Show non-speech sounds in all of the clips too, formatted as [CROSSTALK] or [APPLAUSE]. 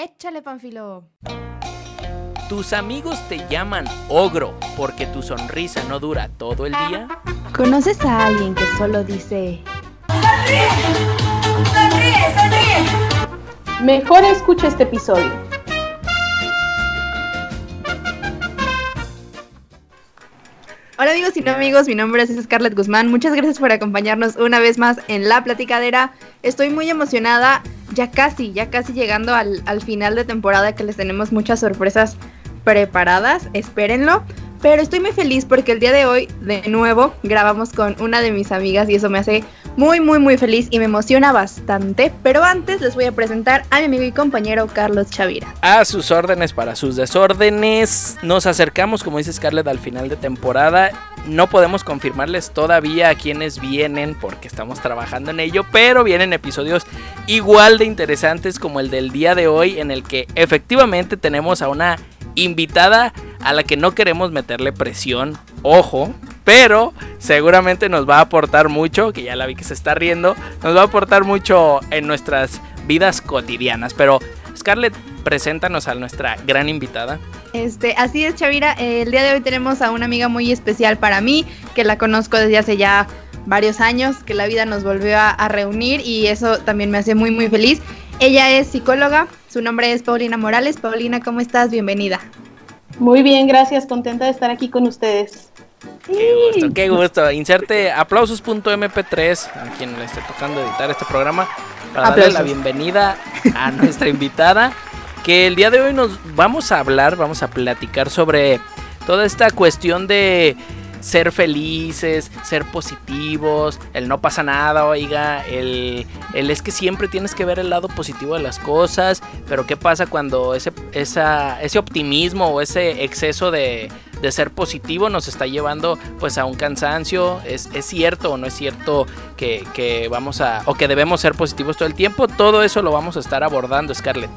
Échale, Panfilo. ¿Tus amigos te llaman ogro porque tu sonrisa no dura todo el día? ¿Conoces a alguien que solo dice... ¡Sonríe! ¡Sonríe! ¡Sonríe! Mejor escucha este episodio. Hola amigos y no amigos, mi nombre es Scarlett Guzmán. Muchas gracias por acompañarnos una vez más en La Platicadera. Estoy muy emocionada, ya casi, ya casi llegando al, al final de temporada que les tenemos muchas sorpresas preparadas, espérenlo. Pero estoy muy feliz porque el día de hoy, de nuevo, grabamos con una de mis amigas y eso me hace muy, muy, muy feliz y me emociona bastante. Pero antes les voy a presentar a mi amigo y compañero Carlos Chavira. A sus órdenes para sus desórdenes. Nos acercamos, como dice Scarlett, al final de temporada. No podemos confirmarles todavía a quienes vienen porque estamos trabajando en ello, pero vienen episodios igual de interesantes como el del día de hoy en el que efectivamente tenemos a una invitada a la que no queremos meterle presión, ojo, pero seguramente nos va a aportar mucho, que ya la vi que se está riendo, nos va a aportar mucho en nuestras vidas cotidianas. Pero Scarlett, preséntanos a nuestra gran invitada. Este, así es, Chavira. El día de hoy tenemos a una amiga muy especial para mí, que la conozco desde hace ya varios años, que la vida nos volvió a, a reunir y eso también me hace muy, muy feliz. Ella es psicóloga, su nombre es Paulina Morales. Paulina, ¿cómo estás? Bienvenida. Muy bien, gracias, contenta de estar aquí con ustedes. Qué gusto, qué gusto. Inserte aplausos.mp3 a quien le esté tocando editar este programa para darle la bienvenida a [LAUGHS] nuestra invitada. Que el día de hoy nos vamos a hablar, vamos a platicar sobre toda esta cuestión de ser felices, ser positivos, el no pasa nada, oiga, el, el, es que siempre tienes que ver el lado positivo de las cosas, pero ¿qué pasa cuando ese, esa, ese optimismo o ese exceso de, de, ser positivo nos está llevando pues a un cansancio? ¿Es, es cierto o no es cierto que, que vamos a, o que debemos ser positivos todo el tiempo? Todo eso lo vamos a estar abordando, Scarlett.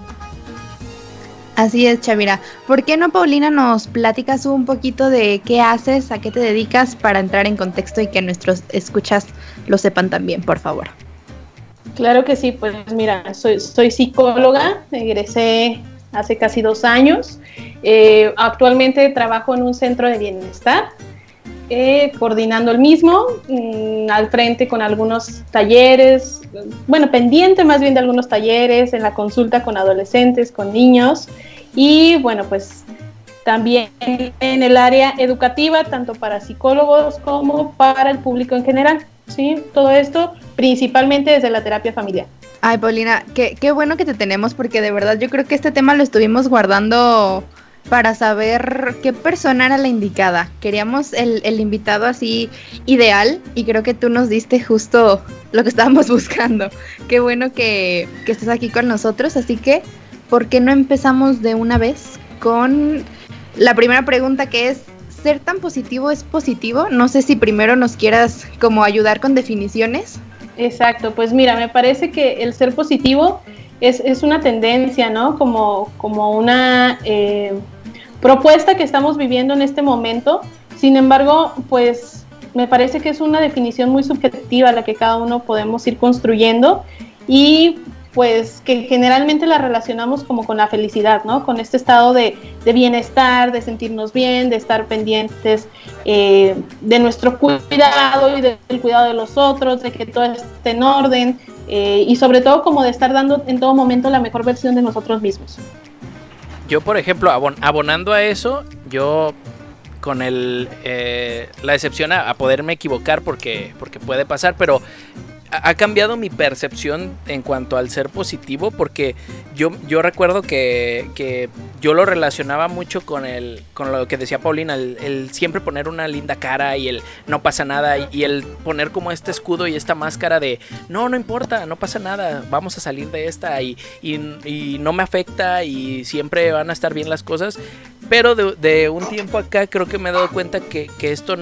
Así es, Chavira. ¿Por qué no, Paulina, nos platicas un poquito de qué haces, a qué te dedicas para entrar en contexto y que nuestros escuchas lo sepan también, por favor? Claro que sí, pues mira, soy, soy psicóloga, egresé hace casi dos años. Eh, actualmente trabajo en un centro de bienestar, eh, coordinando el mismo, mmm, al frente con algunos talleres, bueno, pendiente más bien de algunos talleres, en la consulta con adolescentes, con niños y bueno, pues también en el área educativa, tanto para psicólogos como para el público en general. ¿sí? Todo esto principalmente desde la terapia familiar. Ay, Paulina, qué, qué bueno que te tenemos porque de verdad yo creo que este tema lo estuvimos guardando para saber qué persona era la indicada. Queríamos el, el, invitado así ideal y creo que tú nos diste justo lo que estábamos [LAUGHS] buscando. Qué bueno que, que estés aquí con nosotros, así que, ¿por qué no empezamos de una vez con la primera pregunta que es, ¿ser tan positivo es positivo? No sé si primero nos quieras como ayudar con definiciones. Exacto, pues mira, me parece que el ser positivo es, es una tendencia, ¿no? Como, como una eh, propuesta que estamos viviendo en este momento. Sin embargo, pues me parece que es una definición muy subjetiva la que cada uno podemos ir construyendo y pues que generalmente la relacionamos como con la felicidad, ¿no? Con este estado de, de bienestar, de sentirnos bien, de estar pendientes eh, de nuestro cuidado y de, del cuidado de los otros, de que todo esté en orden eh, y sobre todo como de estar dando en todo momento la mejor versión de nosotros mismos. Yo, por ejemplo, abon abonando a eso, yo con el, eh, la excepción a, a, poderme equivocar porque, porque puede pasar, pero ha cambiado mi percepción en cuanto al ser positivo porque yo, yo recuerdo que, que yo lo relacionaba mucho con el con lo que decía Paulina, el, siempre poner una linda cara y el no pasa nada y, el poner como este escudo y esta máscara de no, no importa, no pasa nada, vamos a salir de esta y, y, y no me afecta y siempre van a estar bien las cosas. Pero de, de un tiempo acá creo que me he dado cuenta que, que esto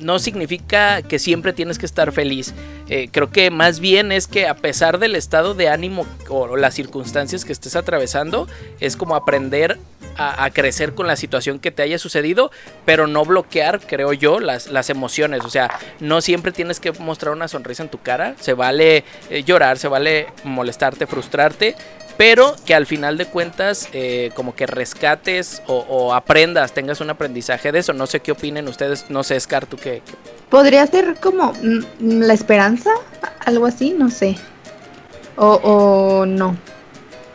no significa que siempre tienes que estar feliz. Eh, creo que más bien es que a pesar del estado de ánimo o las circunstancias que estés atravesando, es como aprender a, crecer con la situación que te haya sucedido, pero no bloquear, creo yo, las, las emociones. O sea, no siempre tienes que mostrar una sonrisa en tu cara. Se vale eh, llorar, se vale molestarte, frustrarte, pero que al final de cuentas eh, como que rescates o, o aprendas, tengas un aprendizaje de eso. No sé qué opinen ustedes, no sé, Scar, tú qué... qué- Podría ser como mm, la esperanza, algo así, no sé. O, o no.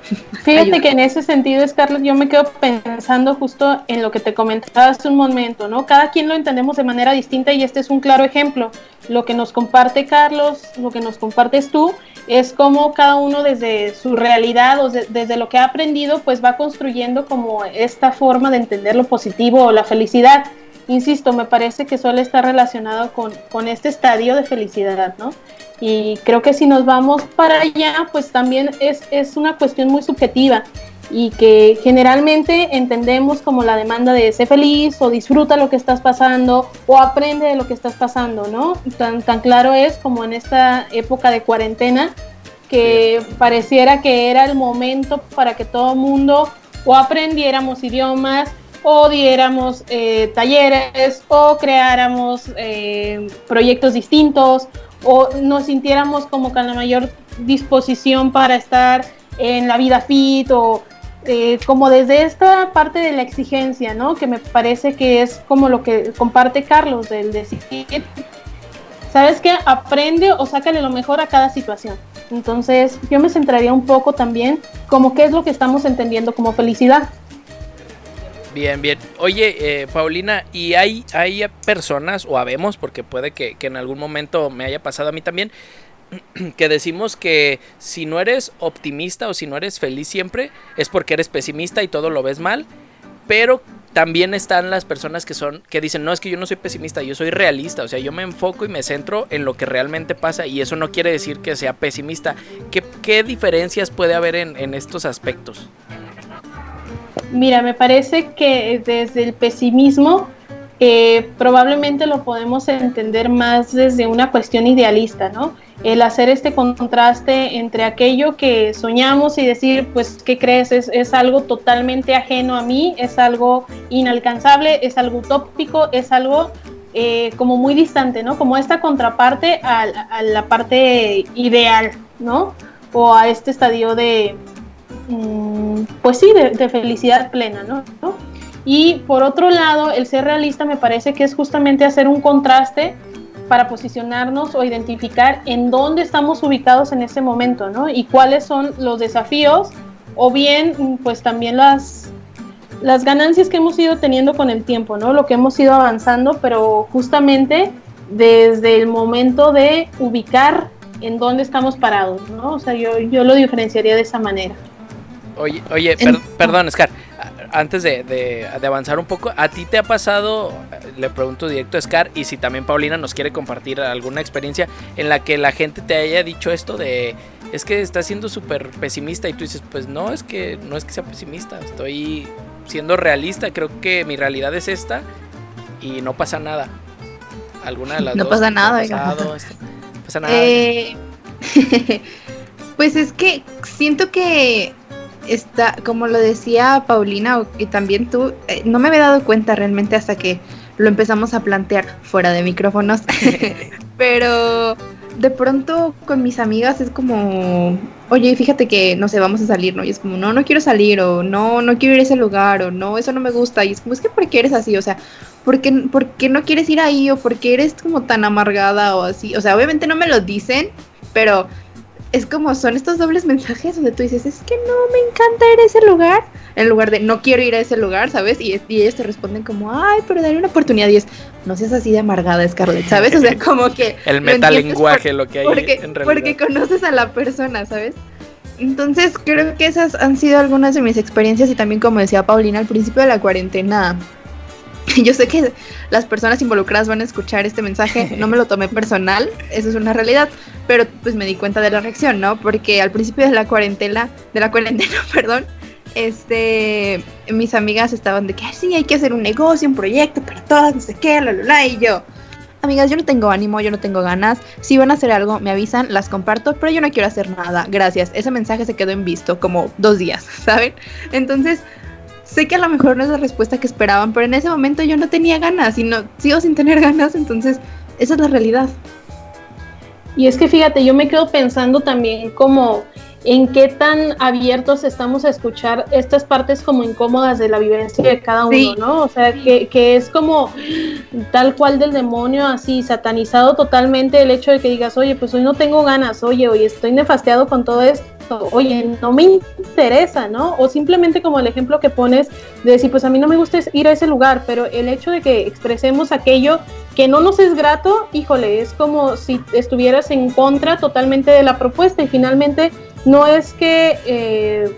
[LAUGHS] Fíjate Ayuda. que en ese sentido, Scarlett, yo me quedo pensando justo en lo que te comentaba hace un momento, ¿no? Cada quien lo entendemos de manera distinta y este es un claro ejemplo. Lo que nos comparte Carlos, lo que nos compartes tú, es como cada uno desde su realidad o de- desde lo que ha aprendido, pues va construyendo como esta forma de entender lo positivo o la felicidad. Insisto, me parece que suele estar relacionado con, con este estadio de felicidad, ¿no? Y creo que si nos vamos para allá, pues también es, es una cuestión muy subjetiva y que generalmente entendemos como la demanda de ser feliz o disfruta lo que estás pasando o aprende de lo que estás pasando, ¿no? Tan, tan claro es como en esta época de cuarentena que pareciera que era el momento para que todo el mundo o aprendiéramos idiomas o diéramos eh, talleres o creáramos eh, proyectos distintos o nos sintiéramos como con la mayor disposición para estar en la vida fit o eh, como desde esta parte de la exigencia, ¿no? Que me parece que es como lo que comparte Carlos, del decir, ¿sabes qué? Aprende o sácale lo mejor a cada situación. Entonces, yo me centraría un poco también como qué es lo que estamos entendiendo como felicidad. Bien, bien. Oye, eh, Paulina, ¿y hay, hay personas, o habemos, porque puede que, que en algún momento me haya pasado a mí también, [CLEARS THROAT] que decimos que si no eres optimista o si no eres feliz siempre, es porque eres pesimista y todo lo ves mal, pero también están las personas que son que dicen, "No, es que yo no soy pesimista, yo soy realista", o sea, yo me enfoco y me centro en lo que realmente pasa y eso no quiere decir que sea pesimista. ¿Qué, qué diferencias puede haber en, en estos aspectos? Mira, me parece que desde el pesimismo eh, probablemente lo podemos entender más desde una cuestión idealista, ¿no? El hacer este contraste entre aquello que soñamos y decir, pues, ¿qué crees? Es, algo totalmente ajeno a mí, es algo inalcanzable, es algo utópico, es algo eh, como muy distante, ¿no? Como esta contraparte a, la parte ideal, ¿no? O a este estadio de, mm, pues sí, de, felicidad plena. ¿no? Y por otro lado, el ser realista me parece que es justamente hacer un contraste para posicionarnos o identificar en dónde estamos ubicados en ese momento, ¿no? Y cuáles son los desafíos o bien, pues también las, las ganancias que hemos ido teniendo con el tiempo, ¿no? Lo que hemos ido avanzando, pero justamente desde el momento de ubicar en dónde estamos parados, ¿no? O sea, yo, yo lo diferenciaría de esa manera. Oye, oye, per- perdón, Scar, a- antes de, de- de avanzar un poco, ¿a ti te ha pasado, le pregunto directo a Scar, y si también Paulina nos quiere compartir alguna experiencia en la que la gente te haya dicho esto de, es que estás siendo súper pesimista y tú dices, pues no, es que no es que sea pesimista, estoy siendo realista, creo que mi realidad es esta y no pasa nada. ¿Alguna de las [LAUGHS] No dos pasa nada, oiga. pasado [LAUGHS] esto? No pasa nada. Eh, [LAUGHS] pues es que siento que está, como lo decía Paulina y también tú, eh, no me había dado cuenta realmente hasta que lo empezamos a plantear fuera de micrófonos. [LAUGHS] Pero de pronto con mis amigas es como, oye, fíjate que no sé, vamos a salir, ¿no? Y es como, no, no quiero salir, o no, no quiero ir a ese lugar, o no, eso no me gusta. Y es como, es que ¿por qué eres así? O sea, ¿por qué, por qué no quieres ir ahí? ¿O por qué eres como tan amargada o así? O sea, obviamente no me lo dicen, pero es como son estos dobles mensajes donde tú dices, es que no me encanta ir a ese lugar, en lugar de no quiero ir a ese lugar, ¿sabes? Y, y ellos te responden como, ay, pero dale una oportunidad. Y es, no seas así de amargada, Scarlett, ¿sabes? O sea, [LAUGHS] como que... El lo metalenguaje, lo que hay porque, en realidad. porque conoces a la persona, ¿sabes? Entonces creo que esas han sido algunas de mis experiencias y también como decía Paulina al principio de la cuarentena. [LAUGHS] Yo sé que las personas involucradas van a escuchar este mensaje, no me lo tomé personal, eso es una realidad, pero pues me di cuenta de la reacción, ¿no? Porque al principio de la cuarentena, de la cuarentena, [LAUGHS] perdón, este, mis amigas estaban de que "Ay, sí, hay que hacer un negocio, un proyecto para todas, no sé qué, la, la, la, y yo, amigas, yo no tengo ánimo, yo no tengo ganas. Si van a hacer algo, me avisan, las comparto, pero yo no quiero hacer nada. Gracias. Ese mensaje se quedó en visto como dos días, [LAUGHS] ¿saben? Entonces, sé que a lo mejor no es la respuesta que esperaban, pero en ese momento yo no tenía ganas y no sigo sin tener [LAUGHS] ganas, entonces esa es la realidad. Y es que fíjate, yo me quedo pensando también como en qué tan abiertos estamos a escuchar estas partes como incómodas de la vivencia de cada uno, ¿no? O sea, que, que, es como tal cual del demonio, así satanizado totalmente el hecho de que digas, oye, pues hoy no tengo ganas, oye, hoy estoy nefasteado con todo esto, oye, no me interesa, ¿no? O simplemente como el ejemplo que pones de decir, pues a mí no me gusta ir a ese lugar, pero el hecho de que expresemos aquello que no nos es grato, híjole, es como si estuvieras en contra totalmente de la propuesta y finalmente no es que eh,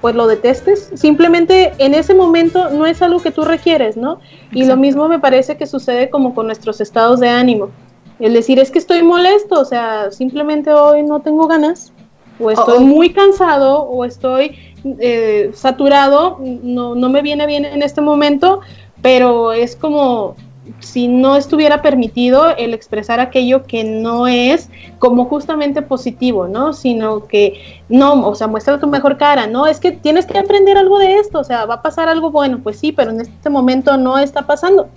pues lo detestes, simplemente en ese momento no es algo que tú requieres, ¿no? Y lo mismo me parece que sucede como con nuestros estados de ánimo. El decir es que estoy molesto, o sea, simplemente hoy no tengo ganas, o estoy muy cansado, o estoy eh, saturado, no, no me viene bien en este momento, pero es como si no estuviera permitido el expresar aquello que no es como justamente positivo, ¿no? Sino que no, o sea, muestra tu mejor cara, ¿no? Es que tienes que aprender algo de esto, o sea, va a pasar algo bueno, pues sí, pero en este momento no está pasando.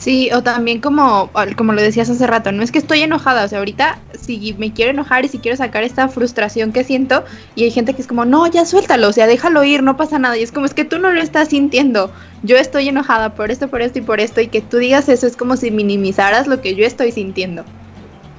Sí, o también como, como lo decías hace rato, no es que estoy enojada, o sea, ahorita si me quiero enojar y si quiero sacar esta frustración que siento, y hay gente que es como, no, ya suéltalo, o sea, déjalo ir, no pasa nada, y es como, es que tú no lo estás sintiendo, yo estoy enojada por esto, por esto y por esto, y que tú digas eso es como si minimizaras lo que yo estoy sintiendo.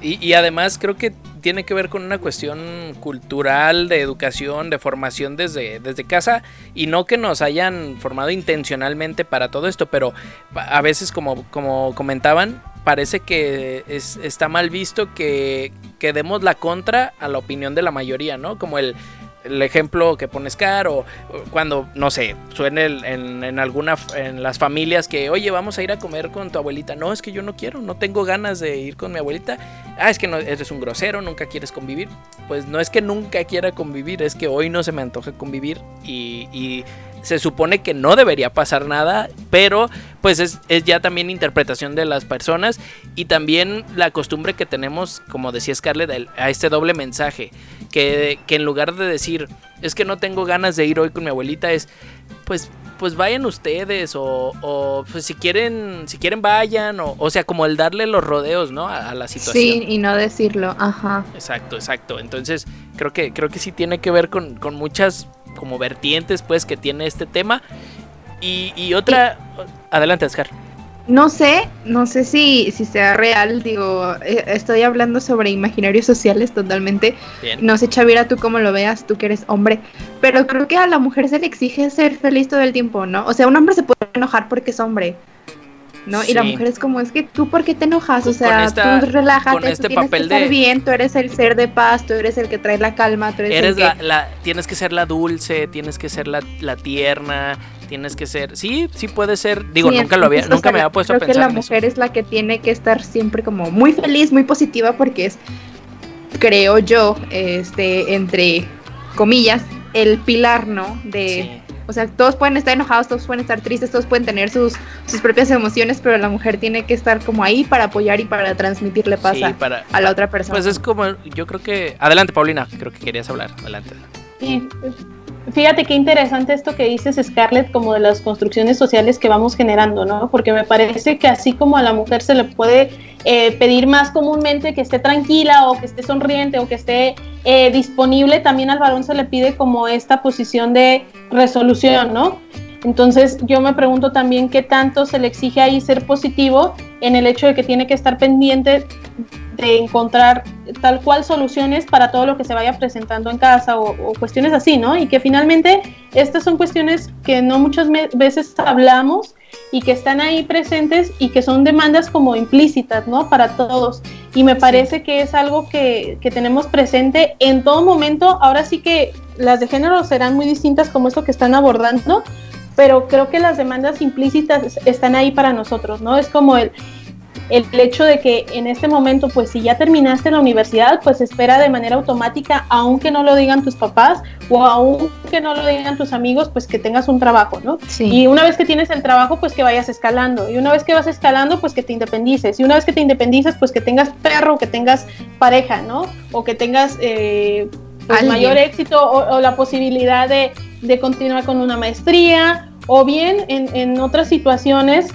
Y, y además creo que tiene que ver con una cuestión cultural, de educación, de formación desde, desde casa y no que nos hayan formado intencionalmente para todo esto, pero a veces como, como comentaban, parece que es, está mal visto que, que demos la contra a la opinión de la mayoría, ¿no? Como el el ejemplo que pones caro o cuando, no sé, suene en, en, alguna, en las familias que, oye, vamos a ir a comer con tu abuelita. No, es que yo no quiero, no tengo ganas de ir con mi abuelita. Ah, es que no, eres un grosero, nunca quieres convivir. Pues no es que nunca quiera convivir, es que hoy no se me antoja convivir y, y se supone que no debería pasar nada, pero pues es, es, ya también interpretación de las personas y también la costumbre que tenemos, como decía Scarlett, a este doble mensaje, que, que, en lugar de decir, es que no tengo ganas de ir hoy con mi abuelita, es, pues, pues vayan ustedes, o, o pues si quieren, si quieren vayan, o, o sea, como el darle los rodeos, ¿no? A, a, la situación. Sí, y no decirlo, ajá. Exacto, exacto. Entonces, creo que, creo que sí tiene que ver con, con muchas como vertientes pues que tiene este tema. Y, y otra... Adelante, Oscar. No sé, no sé si, si sea real, digo, eh, estoy hablando sobre imaginarios sociales totalmente. Bien. No sé, Chavira, tú cómo lo veas, tú que eres hombre, pero creo que a la mujer se le exige ser feliz todo el tiempo, ¿no? O sea, un hombre se puede enojar porque es hombre, ¿no? Sí. Y la mujer es como, es que tú, ¿por qué te enojas? O sea, esta, tú relájate, con este tú tienes papel que estar de... bien, tú eres el ser de paz, tú eres el que trae la calma, tú eres, eres el la, que... la, tienes que ser la dulce, tienes que ser la, la tierna, tienes que ser, sí, sí puede ser, digo, Sí, nunca lo había, nunca me había puesto a creo que pensar la en mujer eso. es la que tiene que estar siempre como muy feliz, muy positiva, porque es, creo yo, este, entre comillas, el pilar, ¿no? De, Sí. O sea, todos pueden estar enojados, todos pueden estar tristes, todos pueden tener sus, sus propias emociones, pero la mujer tiene que estar como ahí para apoyar y para transmitirle paz Sí, a, para- a la otra persona. Pues es como, yo creo que, adelante Paulina, creo que querías hablar, adelante. Sí, fíjate qué interesante esto que dices, Scarlett, como de las construcciones sociales que vamos generando, ¿no? Porque me parece que así como a la mujer se le puede eh, pedir más comúnmente que esté tranquila o que esté sonriente o que esté eh, disponible, también al varón se le pide como esta posición de resolución, ¿no? Entonces yo me pregunto también qué tanto se le exige ahí ser positivo en el hecho de que tiene que estar pendiente de encontrar tal cual soluciones para todo lo que se vaya presentando en casa o, o cuestiones así, ¿no? Y que finalmente estas son cuestiones que no muchas veces hablamos y que están ahí presentes y que son demandas como implícitas, ¿no? Para todos. Y me parece que es algo que, que, tenemos presente en todo momento. Ahora sí que las de género serán muy distintas como esto que están abordando, pero creo que las demandas implícitas están ahí para nosotros, ¿no? Es como el, el hecho de que en este momento, pues si ya terminaste la universidad, pues espera de manera automática, aunque no lo digan tus papás o aunque no lo digan tus amigos, pues que tengas un trabajo, ¿no? Sí. Y una vez que tienes el trabajo, pues que vayas escalando. Y una vez que vas escalando, pues que te independices. Y una vez que te independices, pues que tengas perro, que tengas pareja, ¿no? O que tengas eh, pues, mayor éxito o, o la posibilidad de, de, continuar con una maestría. O bien en, en otras situaciones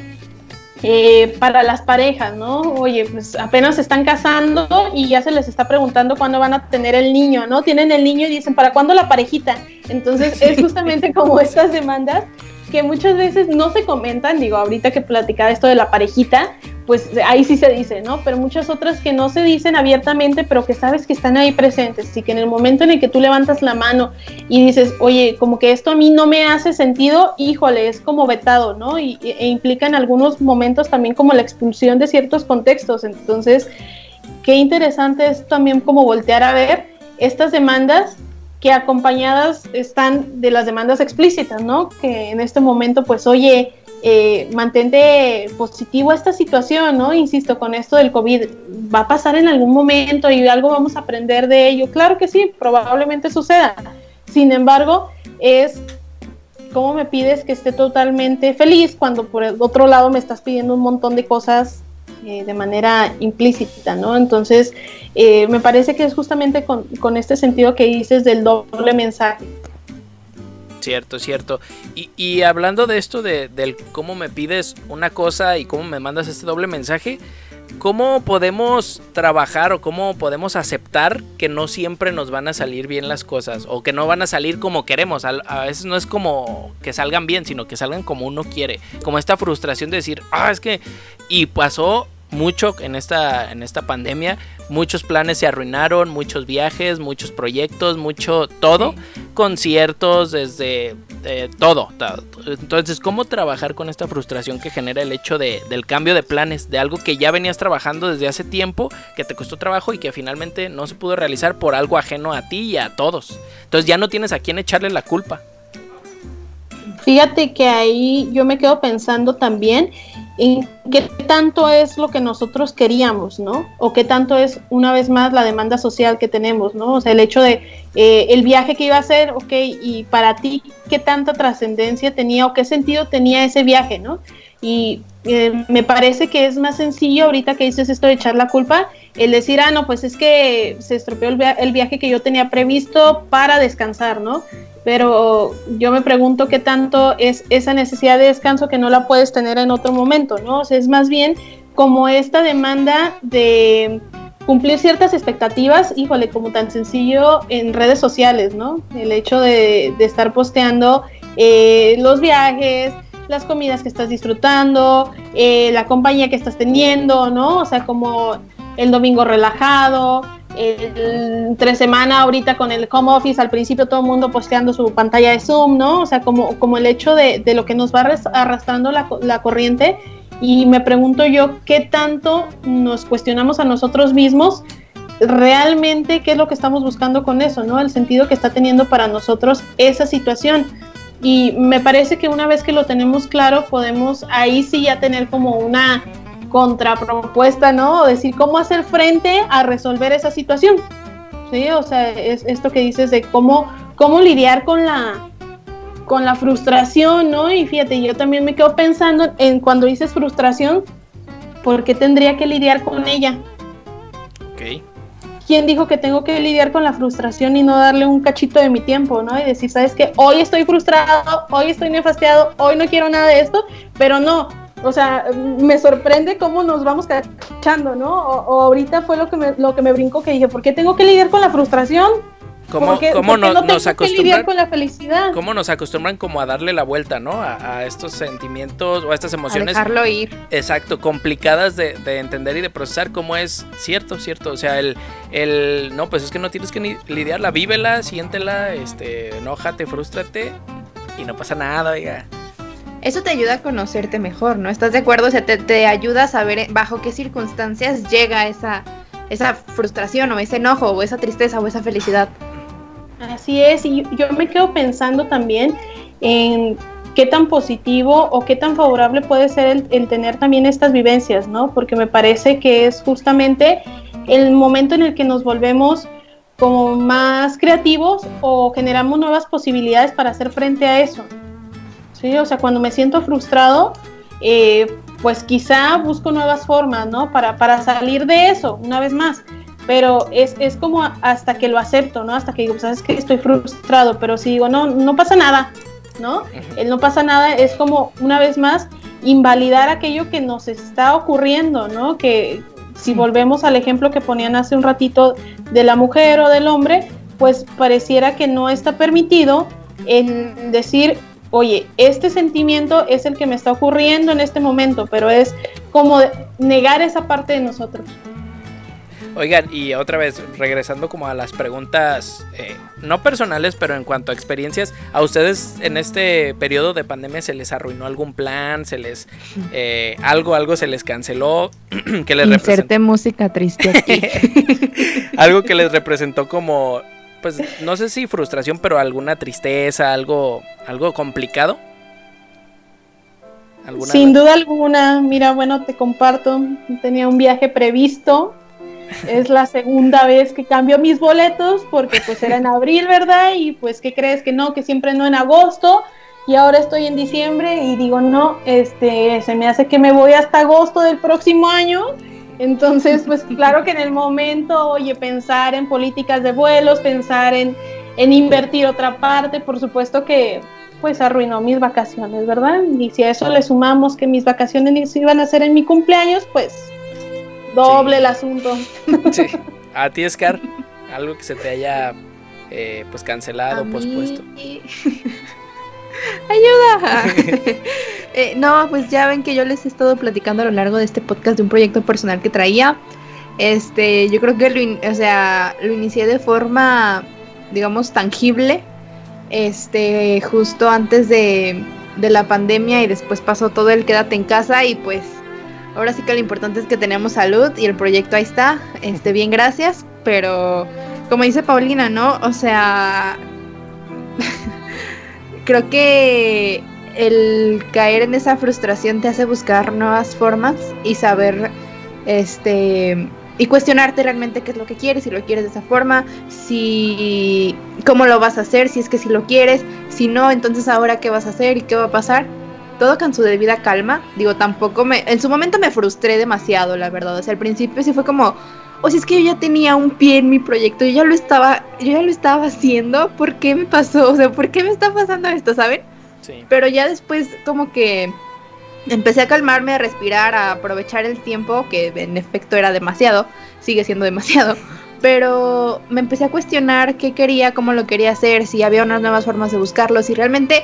eh, para las parejas, ¿no? Oye, pues apenas se están casando y ya se les está preguntando cuándo van a tener el niño, ¿no? Tienen el niño y dicen, ¿para cuándo la parejita? Entonces es [LAUGHS] justamente como estas demandas que muchas veces no se comentan, digo, ahorita que platicaba esto de la parejita, pues ahí sí se dice, ¿no? Pero muchas otras que no se dicen abiertamente, pero que sabes que están ahí presentes y que en el momento en el que tú levantas la mano y dices, oye, como que esto a mí no me hace sentido, híjole, es como vetado, ¿no? Y, e implica en algunos momentos también como la expulsión de ciertos contextos. Entonces, qué interesante es también como voltear a ver estas demandas que acompañadas están de las demandas explícitas, ¿no? Que en este momento, pues, oye, eh, mantente positivo esta situación, ¿no? Insisto, con esto del COVID, va a pasar en algún momento y algo vamos a aprender de ello. Claro que sí, probablemente suceda. Sin embargo, es cómo me pides que esté totalmente feliz cuando por el otro lado me estás pidiendo un montón de cosas eh, de manera implícita, ¿no? Entonces, eh, me parece que es justamente con, con este sentido que dices del doble mensaje. Cierto, cierto. Y, hablando de esto, de, del cómo me pides una cosa y cómo me mandas este doble mensaje, ¿cómo podemos trabajar o cómo podemos aceptar que no siempre nos van a salir bien las cosas o que no van a salir como queremos? A, veces no es como que salgan bien, sino que salgan como uno quiere. Como esta frustración de decir, ah, es que... Y pasó mucho en esta, en esta pandemia. Muchos planes se arruinaron, muchos viajes, muchos proyectos, mucho todo, conciertos, desde eh, todo, Entonces, ¿cómo trabajar con esta frustración que genera el hecho de, del cambio de planes, de algo que ya venías trabajando desde hace tiempo, que te costó trabajo y que finalmente no se pudo realizar por algo ajeno a ti y a todos? Entonces ya no tienes a quién echarle la culpa. Fíjate que ahí yo me quedo pensando también en qué tanto es lo que nosotros queríamos, ¿no? O qué tanto es, una vez más, la demanda social que tenemos, ¿no? O sea, el hecho de eh, el viaje que iba a hacer, ok, y para ti, ¿qué tanta trascendencia tenía o qué sentido tenía ese viaje, ¿no? Y eh, me parece que es más sencillo ahorita que dices esto de echar la culpa, el decir, ah, no, pues es que se estropeó el, el viaje que yo tenía previsto para descansar, ¿no? Pero yo me pregunto qué tanto es esa necesidad de descanso que no la puedes tener en otro momento, ¿no? O sea, es más bien como esta demanda de cumplir ciertas expectativas, híjole, como tan sencillo en redes sociales, ¿no? El hecho de, estar posteando eh, los viajes, las comidas que estás disfrutando, eh, la compañía que estás teniendo, ¿no? O sea, como el domingo relajado, entre semana ahorita con el home office, al principio todo el mundo posteando su pantalla de Zoom, ¿no? O sea, como, como el hecho de, de lo que nos va arrastrando la, la, corriente. Y me pregunto yo, ¿qué tanto nos cuestionamos a nosotros mismos? Realmente, ¿qué es lo que estamos buscando con eso, ¿no? El sentido que está teniendo para nosotros esa situación. Y me parece que una vez que lo tenemos claro, podemos ahí sí ya tener como una contrapropuesta, ¿no? O decir cómo hacer frente a resolver esa situación. Sí, o sea, es esto que dices de cómo, cómo lidiar con la, con la frustración, ¿no? Y fíjate, yo también me quedo pensando en cuando dices frustración, ¿por qué tendría que lidiar con ella? Ok. ¿Quién dijo que tengo que lidiar con la frustración y no darle un cachito de mi tiempo, ¿no? Y decir, ¿sabes qué? Hoy estoy frustrado, hoy estoy nefasteado, hoy no quiero nada de esto, pero no, o sea, me sorprende cómo nos vamos cachando, ¿no? O, ahorita fue lo que me, lo que me brincó que dije, ¿por qué tengo que lidiar con la frustración? ¿Cómo, cómo no, nos acostumbran con la felicidad? ¿Cómo nos acostumbran como a darle la vuelta, ¿no? A, estos sentimientos o a estas emociones. A dejarlo ir. Exacto, complicadas de, de, entender y de procesar, como es cierto, cierto. O sea, el, el, no, pues es que no tienes que lidiarla, vívela, siéntela, este, enójate, frustrate y no pasa nada, oiga eso te ayuda a conocerte mejor, ¿no? ¿Estás de acuerdo? O sea, te, ayuda a saber bajo qué circunstancias llega esa, esa frustración o ese enojo o esa tristeza o esa felicidad. Así es, y yo me quedo pensando también en qué tan positivo o qué tan favorable puede ser el, tener también estas vivencias, ¿no? Porque me parece que es justamente el momento en el que nos volvemos como más creativos o generamos nuevas posibilidades para hacer frente a eso. ¿Sí? O sea, cuando me siento frustrado, eh, pues quizá busco nuevas formas, ¿no? Para, para salir de eso, una vez más. Pero es, es como hasta que lo acepto, ¿no? Hasta que digo, sabes pues, que estoy frustrado, pero si digo, no, no pasa nada, ¿no? El no pasa nada es como, una vez más, invalidar aquello que nos está ocurriendo, ¿no? Que si volvemos al ejemplo que ponían hace un ratito de la mujer o del hombre, pues pareciera que no está permitido en decir, oye, este sentimiento es el que me está ocurriendo en este momento, pero es como negar esa parte de nosotros. Oigan, y otra vez, regresando como a las preguntas, eh, no personales, pero en cuanto a experiencias, ¿a ustedes en este periodo de pandemia se les arruinó algún plan? ¿Se les, eh, algo, algo se les canceló? [CLEARS THROAT] que les Inserte música triste aquí. [LAUGHS] algo que les representó como, pues, no sé si frustración, pero alguna tristeza, algo, algo complicado. Sin duda alguna, mira, bueno, te comparto, tenía un viaje previsto es la segunda vez que cambio mis boletos porque pues era en abril, ¿verdad? Y pues, ¿qué crees que no? Que siempre no en agosto. Y ahora estoy en diciembre y digo, no, este, se me hace que me voy hasta agosto del próximo año. Entonces, pues claro que en el momento, oye, pensar en políticas de vuelos, pensar en, en invertir otra parte, por supuesto que pues arruinó mis vacaciones, ¿verdad? Y si a eso le sumamos que mis vacaciones iban a ser en mi cumpleaños, pues Doble el asunto. Sí. [LAUGHS] A ti, Scar, algo que se te haya eh, pues cancelado, pospuesto. ¡Ayuda! [LAUGHS] [LAUGHS] Eh, no, pues ya ven que yo les he estado platicando a lo largo de este podcast de un proyecto personal que traía. Este, yo creo que lo, o sea, lo inicié de forma, digamos, tangible. Este, justo antes de, de la pandemia y después pasó todo el quédate en casa y pues ahora sí que lo importante es que tenemos salud y el proyecto ahí está. Este, bien, gracias. Pero como dice Paulina, ¿no? O sea, [LAUGHS] creo que el caer en esa frustración te hace buscar nuevas formas y saber, este, y cuestionarte realmente qué es lo que quieres, si lo quieres de esa forma, si, cómo lo vas a hacer, si es que si lo quieres, si no, entonces ahora qué vas a hacer y qué va a pasar todo con su debida calma. Digo, tampoco me. En su momento me frustré demasiado, la verdad. O sea, al principio sí fue como. O si es que yo ya tenía un pie en mi proyecto, yo ya lo estaba, yo ya lo estaba haciendo, ¿por qué me pasó? O sea, ¿por qué me está pasando esto, saben? Sí. Pero ya después como que empecé a calmarme, a respirar, a aprovechar el tiempo, que en efecto era demasiado, sigue siendo demasiado, [LAUGHS] pero me empecé a cuestionar qué quería, cómo lo quería hacer, si había unas nuevas formas de buscarlo, si realmente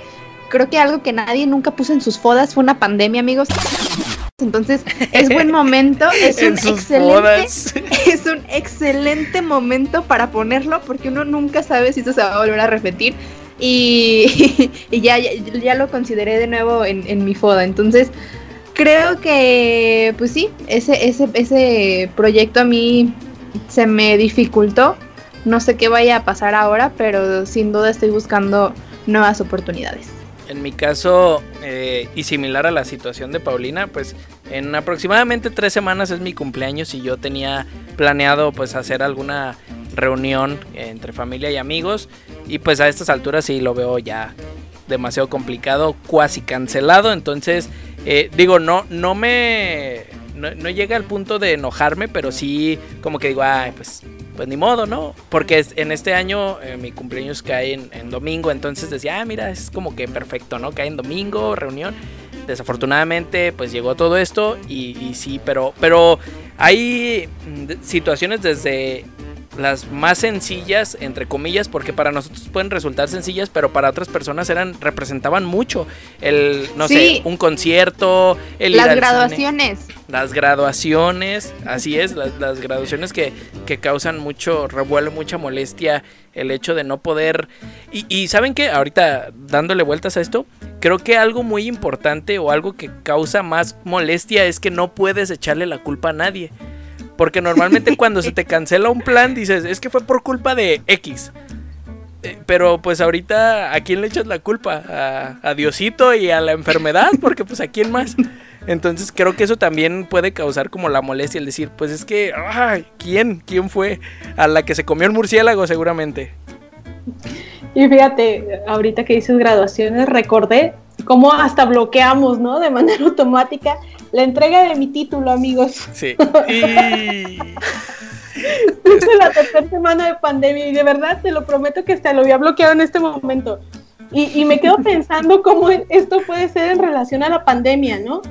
creo que algo que nadie nunca puso en sus fodas fue una pandemia, amigos. Entonces, es buen momento, es [LAUGHS] un excelente [LAUGHS] es un excelente momento para ponerlo porque uno nunca sabe si esto se va a volver a repetir y, [LAUGHS] ya, ya, lo consideré de nuevo en, en, mi foda. Entonces, creo que pues sí, ese ese ese proyecto a mí se me dificultó. No sé qué vaya a pasar ahora, pero sin duda estoy buscando nuevas oportunidades. En mi caso, eh, y similar a la situación de Paulina, pues en aproximadamente tres semanas es mi cumpleaños y yo tenía planeado pues hacer alguna reunión entre familia y amigos. Y pues a estas alturas sí lo veo ya demasiado complicado, cuasi cancelado, entonces eh, digo, no, no me... No, no llega al punto de enojarme, pero sí como que digo, ay, pues pues ni modo, ¿no? Porque en este año eh, mi cumpleaños cae en, domingo, entonces decía, ah, mira, es como que perfecto, ¿no? Cae en domingo, reunión. Desafortunadamente, pues llegó todo esto y, y sí, pero, pero hay mm, situaciones desde las más sencillas, entre comillas, porque para nosotros pueden resultar sencillas, pero para otras personas eran representaban mucho. El, no sé, un concierto, el las graduaciones. las graduaciones, así es, las, graduaciones que, que, causan mucho revuelo, mucha molestia, el hecho de no poder... Y, y saben que ahorita dándole vueltas a esto, creo que algo muy importante o algo que causa más molestia es que no puedes echarle la culpa a nadie. Porque normalmente [LAUGHS] cuando se te cancela un plan dices, es que fue por culpa de X. Eh, pero pues ahorita, ¿a quién le echas la culpa? A, Diosito y a la enfermedad, porque pues a quién más. Entonces creo que eso también puede causar como la molestia, el decir, pues es que, ay, ¿quién? ¿Quién fue? A la que se comió el murciélago seguramente. Y fíjate, ahorita que dices graduaciones, recordé cómo hasta bloqueamos, ¿no? De manera [LAUGHS] automática la entrega de mi título, amigos. Sí. [LAUGHS] es la tercera semana de pandemia y de verdad te lo prometo que hasta lo había bloqueado en este momento. Y, me quedo [LAUGHS] pensando cómo esto puede ser en relación a la pandemia, ¿no?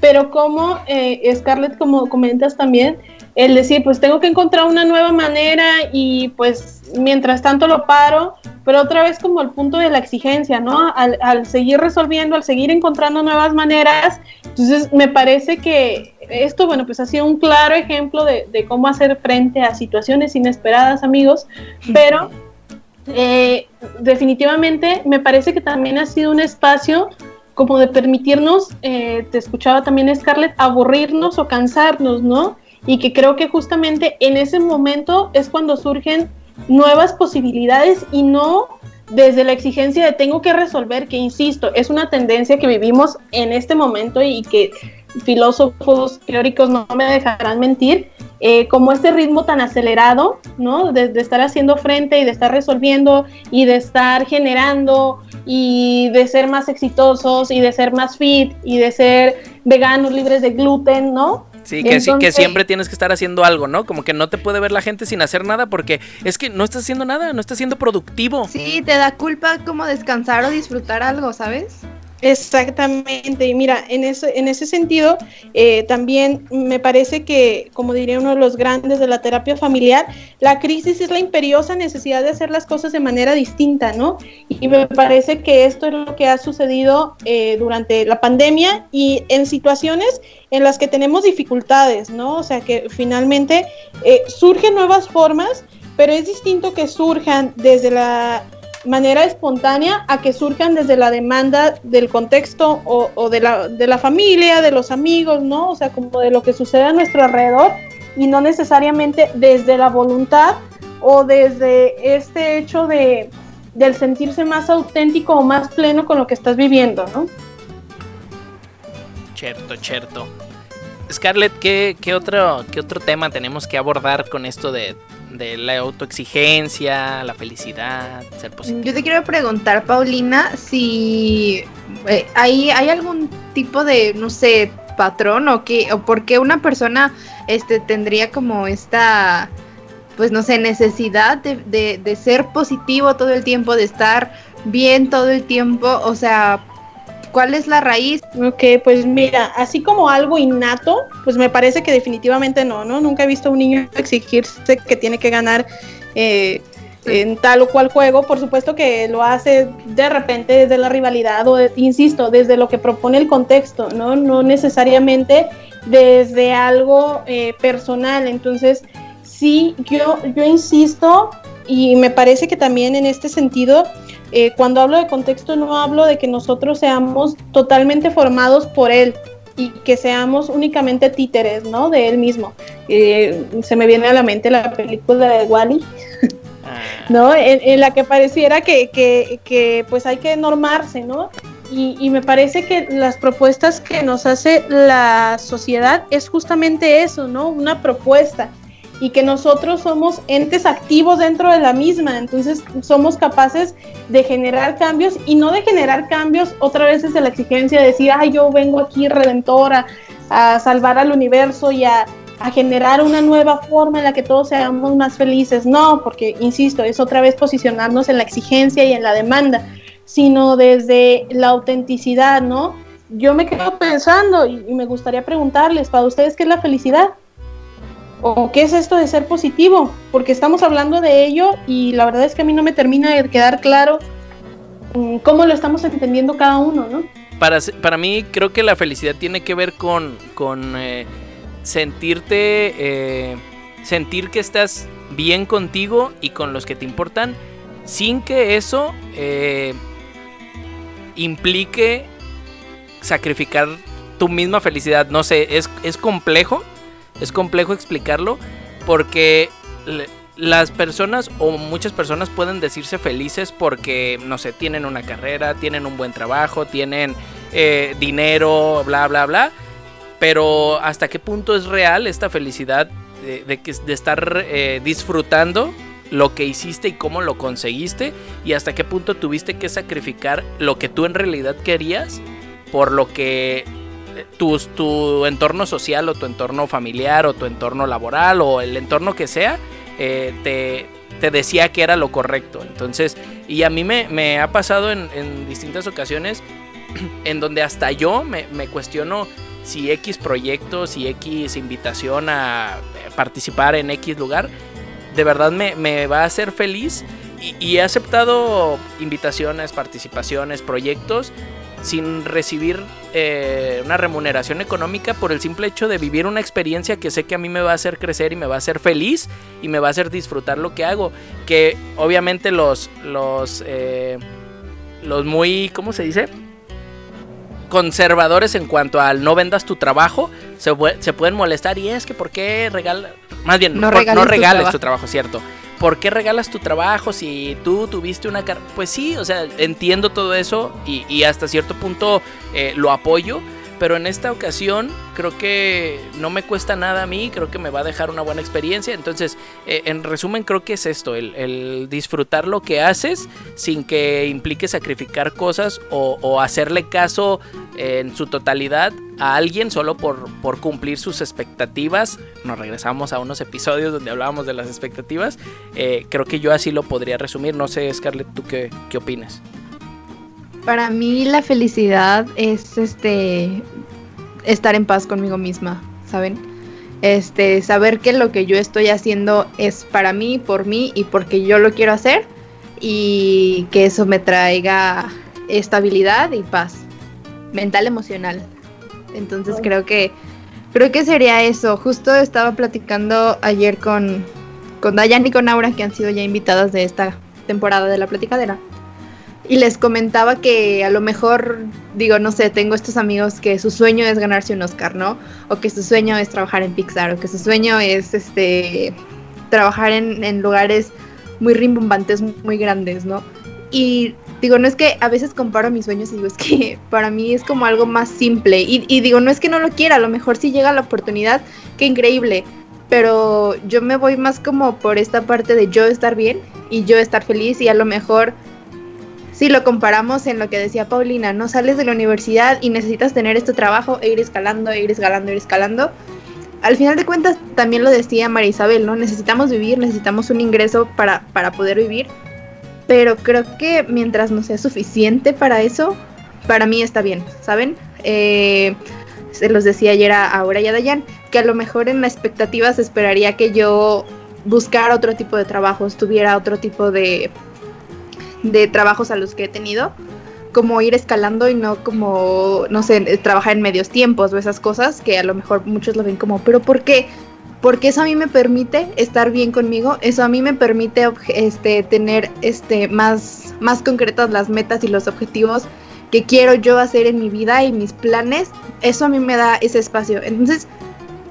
Pero como eh, Scarlett, como comentas también, el decir, pues tengo que encontrar una nueva manera y pues mientras tanto lo paro, pero otra vez como el punto de la exigencia, ¿no? Al, seguir resolviendo, al seguir encontrando nuevas maneras, entonces me parece que esto, bueno, pues ha sido un claro ejemplo de, cómo hacer frente a situaciones inesperadas, amigos, pero eh, definitivamente me parece que también ha sido un espacio como de permitirnos, eh, te escuchaba también Scarlett, aburrirnos o cansarnos, ¿no? Y que creo que justamente en ese momento es cuando surgen nuevas posibilidades y no desde la exigencia de tengo que resolver, que insisto, es una tendencia que vivimos en este momento y que filósofos teóricos no me dejarán mentir, eh, como este ritmo tan acelerado, ¿no? De, de, estar haciendo frente y de estar resolviendo y de estar generando y de ser más exitosos y de ser más fit y de ser veganos libres de gluten, ¿no? Sí, que, sí, que siempre tienes que estar haciendo algo, ¿no? Como que no te puede ver la gente sin hacer nada porque es que no estás haciendo nada, no estás siendo productivo. Sí, te da culpa como descansar o disfrutar algo, ¿sabes? Exactamente, y mira, en ese, en ese sentido, eh, también me parece que, como diría uno de los grandes de la terapia familiar, la crisis es la imperiosa necesidad de hacer las cosas de manera distinta, ¿no? Y me parece que esto es lo que ha sucedido eh, durante la pandemia y en situaciones en las que tenemos dificultades, ¿no? O sea, que finalmente eh, surgen nuevas formas, pero es distinto que surjan desde la manera espontánea a que surjan desde la demanda del contexto o, de, la, de, la, familia, de los amigos, ¿no? O sea, como de lo que sucede a nuestro alrededor y no necesariamente desde la voluntad o desde este hecho de del sentirse más auténtico o más pleno con lo que estás viviendo, ¿no? Cierto, cierto. Scarlett, ¿qué, qué, otro, ¿qué otro tema tenemos que abordar con esto de, de la autoexigencia, la felicidad, ser positivo. Yo te quiero preguntar, Paulina, si eh, hay, hay algún tipo de, no sé, patrón o qué, o por qué una persona este, tendría como esta, pues no sé, necesidad de, de, de ser positivo todo el tiempo, de estar bien todo el tiempo, o sea, ¿Cuál es la raíz? Ok, pues mira, así como algo innato, pues me parece que definitivamente no, ¿no? Nunca he visto a un niño exigirse que tiene que ganar eh, en tal o cual juego. Por supuesto que lo hace de repente desde la rivalidad o, insisto, desde lo que propone el contexto, ¿no? No necesariamente desde algo eh, personal. Entonces, sí, yo, yo insisto y me parece que también en este sentido eh, cuando hablo de contexto no hablo de que nosotros seamos totalmente formados por él y que seamos únicamente títeres, ¿no? De él mismo. Eh, se me viene a la mente la película de Wally, ah. ¿no? En, la que pareciera que, que, pues hay que normarse, ¿no? Y, y, me parece que las propuestas que nos hace la sociedad es justamente eso, ¿no? Una propuesta y que nosotros somos entes activos dentro de la misma, entonces somos capaces de generar cambios y no de generar cambios otra vez desde la exigencia de decir, ay, yo vengo aquí redentora a salvar al universo y a, a generar una nueva forma en la que todos seamos más felices, no, porque, insisto, es otra vez posicionarnos en la exigencia y en la demanda, sino desde la autenticidad, ¿no? Yo me quedo pensando y, y me gustaría preguntarles, para ustedes, ¿qué es la felicidad? ¿O qué es esto de ser positivo? Porque estamos hablando de ello y la verdad es que a mí no me termina de quedar claro mm, cómo lo estamos entendiendo cada uno, ¿no? Para, para mí creo que la felicidad tiene que ver con, con eh, sentirte, eh, sentir que estás bien contigo y con los que te importan, sin que eso eh, implique sacrificar tu misma felicidad. No sé, es, es complejo, es complejo explicarlo porque las personas o muchas personas pueden decirse felices porque, no sé, tienen una carrera, tienen un buen trabajo, tienen eh, dinero, bla, bla, bla. Pero hasta qué punto es real esta felicidad de, de, estar eh, disfrutando lo que hiciste y cómo lo conseguiste y hasta qué punto tuviste que sacrificar lo que tú en realidad querías por lo que tu, tu entorno social o tu entorno familiar o tu entorno laboral o el entorno que sea, eh, te, decía que era lo correcto. Entonces, Y a mí me, me ha pasado en, distintas ocasiones [CLEARS THROAT] en donde hasta yo me, cuestiono si X proyecto, si X invitación a participar en X lugar, de verdad me, me va a hacer feliz. Y, y, he aceptado invitaciones, participaciones, proyectos sin recibir eh, una remuneración económica por el simple hecho de vivir una experiencia que sé que a mí me va a hacer crecer y me va a hacer feliz y me va a hacer disfrutar lo que hago. Que obviamente los, los, eh, los muy, ¿cómo se dice? conservadores en cuanto al no vendas tu trabajo se, se pueden molestar y es que por qué regala más bien no por, regales, no regales tu, tu trabajo cierto ¿por qué regalas tu trabajo si tú tuviste una carrera? Pues sí, o sea, entiendo todo eso y, y hasta cierto punto eh, lo apoyo, pero en esta ocasión creo que no me cuesta nada a mí, creo que me va a dejar una buena experiencia. Entonces, eh, en resumen, creo que es esto, el, el, disfrutar lo que haces sin que implique sacrificar cosas o, o hacerle caso eh, en su totalidad a alguien solo por, por, cumplir sus expectativas. Nos regresamos a unos episodios donde hablábamos de las expectativas. Eh, creo que yo así lo podría resumir. No sé, Scarlett, ¿tú qué, qué opinas? Para mí la felicidad es este estar en paz conmigo misma, ¿saben? Este, saber que lo que yo estoy haciendo es para mí, por mí y porque yo lo quiero hacer y que eso me traiga estabilidad y paz mental emocional. Entonces creo que creo que sería eso. Justo estaba platicando ayer con con Dayan y con Aura que han sido ya invitadas de esta temporada de la platicadera y les comentaba que a lo mejor, digo, no sé, tengo estos amigos que su sueño es ganarse un Oscar, ¿no? O que su sueño es trabajar en Pixar, o que su sueño es este trabajar en, en lugares muy rimbombantes, muy grandes, ¿no? Y digo, no es que a veces comparo mis sueños y digo, es que [LAUGHS] para mí es como algo más simple. Y, digo, no es que no lo quiera, a lo mejor si llega la oportunidad, qué increíble. Pero yo me voy más como por esta parte de yo estar bien y yo estar feliz y a lo mejor si lo comparamos en lo que decía Paulina, no sales de la universidad y necesitas tener este trabajo e ir escalando, e ir escalando, e ir escalando. Al final de cuentas, también lo decía María Isabel, ¿no? Necesitamos vivir, necesitamos un ingreso para, para poder vivir. Pero creo que mientras no sea suficiente para eso, para mí está bien, ¿saben? Eh, se los decía ayer a Aura y a Dayan, que a lo mejor en la expectativa se esperaría que yo buscara otro tipo de trabajos, tuviera otro tipo de de trabajos a los que he tenido, como ir escalando y no como, no sé, trabajar en medios tiempos o esas cosas que a lo mejor muchos lo ven como, pero ¿por qué? Porque eso a mí me permite estar bien conmigo, eso a mí me permite este, tener este, más, más concretas las metas y los objetivos que quiero yo hacer en mi vida y mis planes, eso a mí me da ese espacio. Entonces,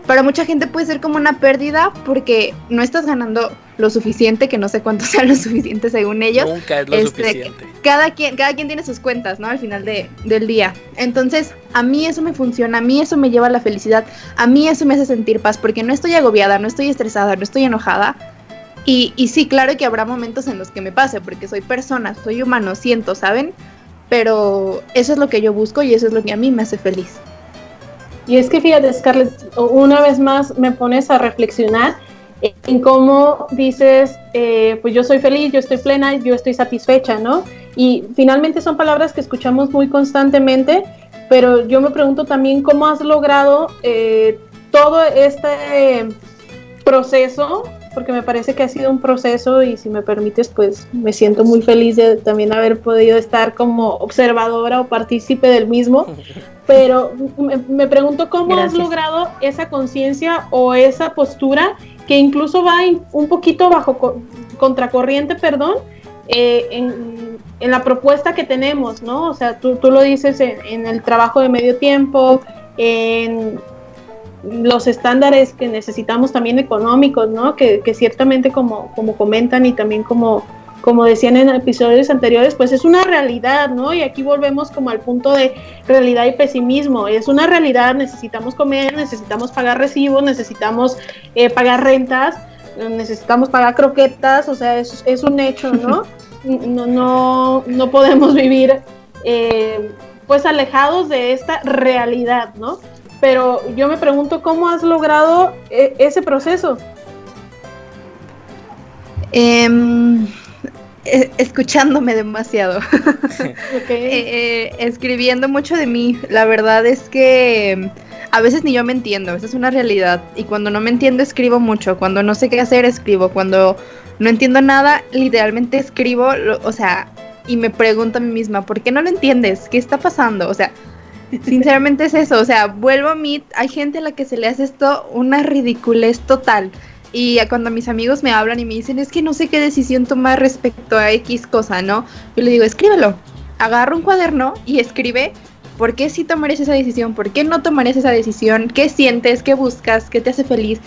para mucha gente puede ser como una pérdida porque no estás ganando lo suficiente, que no sé cuánto [LAUGHS] sea lo suficiente según ellos. Nunca es lo este, suficiente. Cada quien, cada quien tiene sus cuentas, ¿no? Al final de, del día. Entonces, a mí eso me funciona, a mí eso me lleva a la felicidad, a mí eso me hace sentir paz, porque no estoy agobiada, no estoy estresada, no estoy enojada. Y, y sí, claro que habrá momentos en los que me pase, porque soy persona, soy humano, siento, ¿saben? Pero eso es lo que yo busco y eso es lo que a mí me hace feliz. Y es que fíjate, Scarlett, una vez más me pones a reflexionar en cómo dices, eh, pues yo soy feliz, yo estoy plena, yo estoy satisfecha, ¿no? Y finalmente son palabras que escuchamos muy constantemente, pero yo me pregunto también cómo has logrado eh, todo este proceso, porque me parece que ha sido un proceso y si me permites, pues me siento muy feliz de también haber podido estar como observadora o partícipe del mismo, [LAUGHS] pero me, me pregunto cómo Gracias. has logrado esa conciencia o esa postura incluso va un poquito bajo co contracorriente, perdón, eh, en, la propuesta que tenemos, ¿no? O sea, tú, lo dices en, en, el trabajo de medio tiempo, en los estándares que necesitamos también económicos, ¿no? Que, que ciertamente como, como comentan y también como como decían en episodios anteriores, pues es una realidad, ¿no? Y aquí volvemos como al punto de realidad y pesimismo. Es una realidad, necesitamos comer, necesitamos pagar recibos, necesitamos eh, pagar rentas, necesitamos pagar croquetas, o sea, es, es un hecho, ¿no? [LAUGHS] no, no, no podemos vivir eh, pues alejados de esta realidad, ¿no? Pero yo me pregunto cómo has logrado e ese proceso. Um eh, escuchándome demasiado, [LAUGHS] eh, eh, escribiendo mucho de mí. La verdad es que a veces ni yo me entiendo, esa es una realidad. Y cuando no me entiendo, escribo mucho. Cuando no sé qué hacer, escribo. Cuando no entiendo nada, literalmente escribo, o sea, y me pregunto a mí misma, ¿por qué no lo entiendes? ¿Qué está pasando? O sea, [LAUGHS] sinceramente es eso. O sea, vuelvo a mí, hay gente a la que se le hace esto una ridiculez total. Y cuando mis amigos me hablan y me dicen, es que no sé qué decisión tomar respecto a X cosa, ¿no? Yo le digo, escríbelo. Agarra un cuaderno y escribe ¿Por qué sí tomarías esa decisión? ¿Por qué no tomarías esa decisión? ¿Qué sientes? ¿Qué buscas? ¿Qué te hace feliz?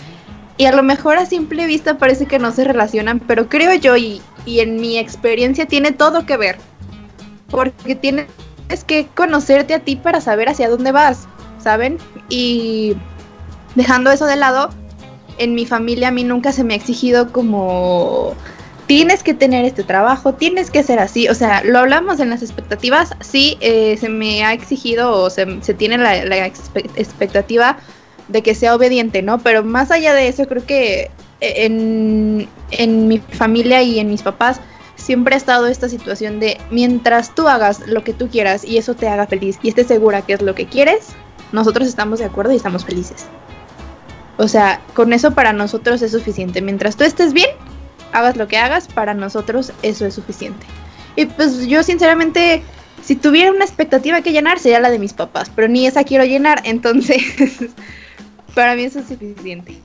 Y a lo mejor a simple vista parece que no se relacionan, pero creo yo y, y en mi experiencia tiene todo que ver. Porque tienes que conocerte a ti para saber hacia dónde vas, ¿saben? Y dejando eso de lado, en mi familia a mí nunca se me ha exigido como tienes que tener este trabajo, tienes que ser así, o sea, lo hablamos en las expectativas, sí, eh, se me ha exigido o se, tiene la, expectativa de que sea obediente, ¿no? Pero más allá de eso, creo que en, en mi familia y en mis papás siempre ha estado esta situación de mientras tú hagas lo que tú quieras y eso te haga feliz y estés segura que es lo que quieres, nosotros estamos de acuerdo y estamos felices. O sea, con eso para nosotros es suficiente. Mientras tú estés bien, hagas lo que hagas, para nosotros eso es suficiente. Y pues yo sinceramente, si tuviera una expectativa que llenar, sería la de mis papás, pero ni esa quiero llenar, entonces [LAUGHS] para mí eso es suficiente.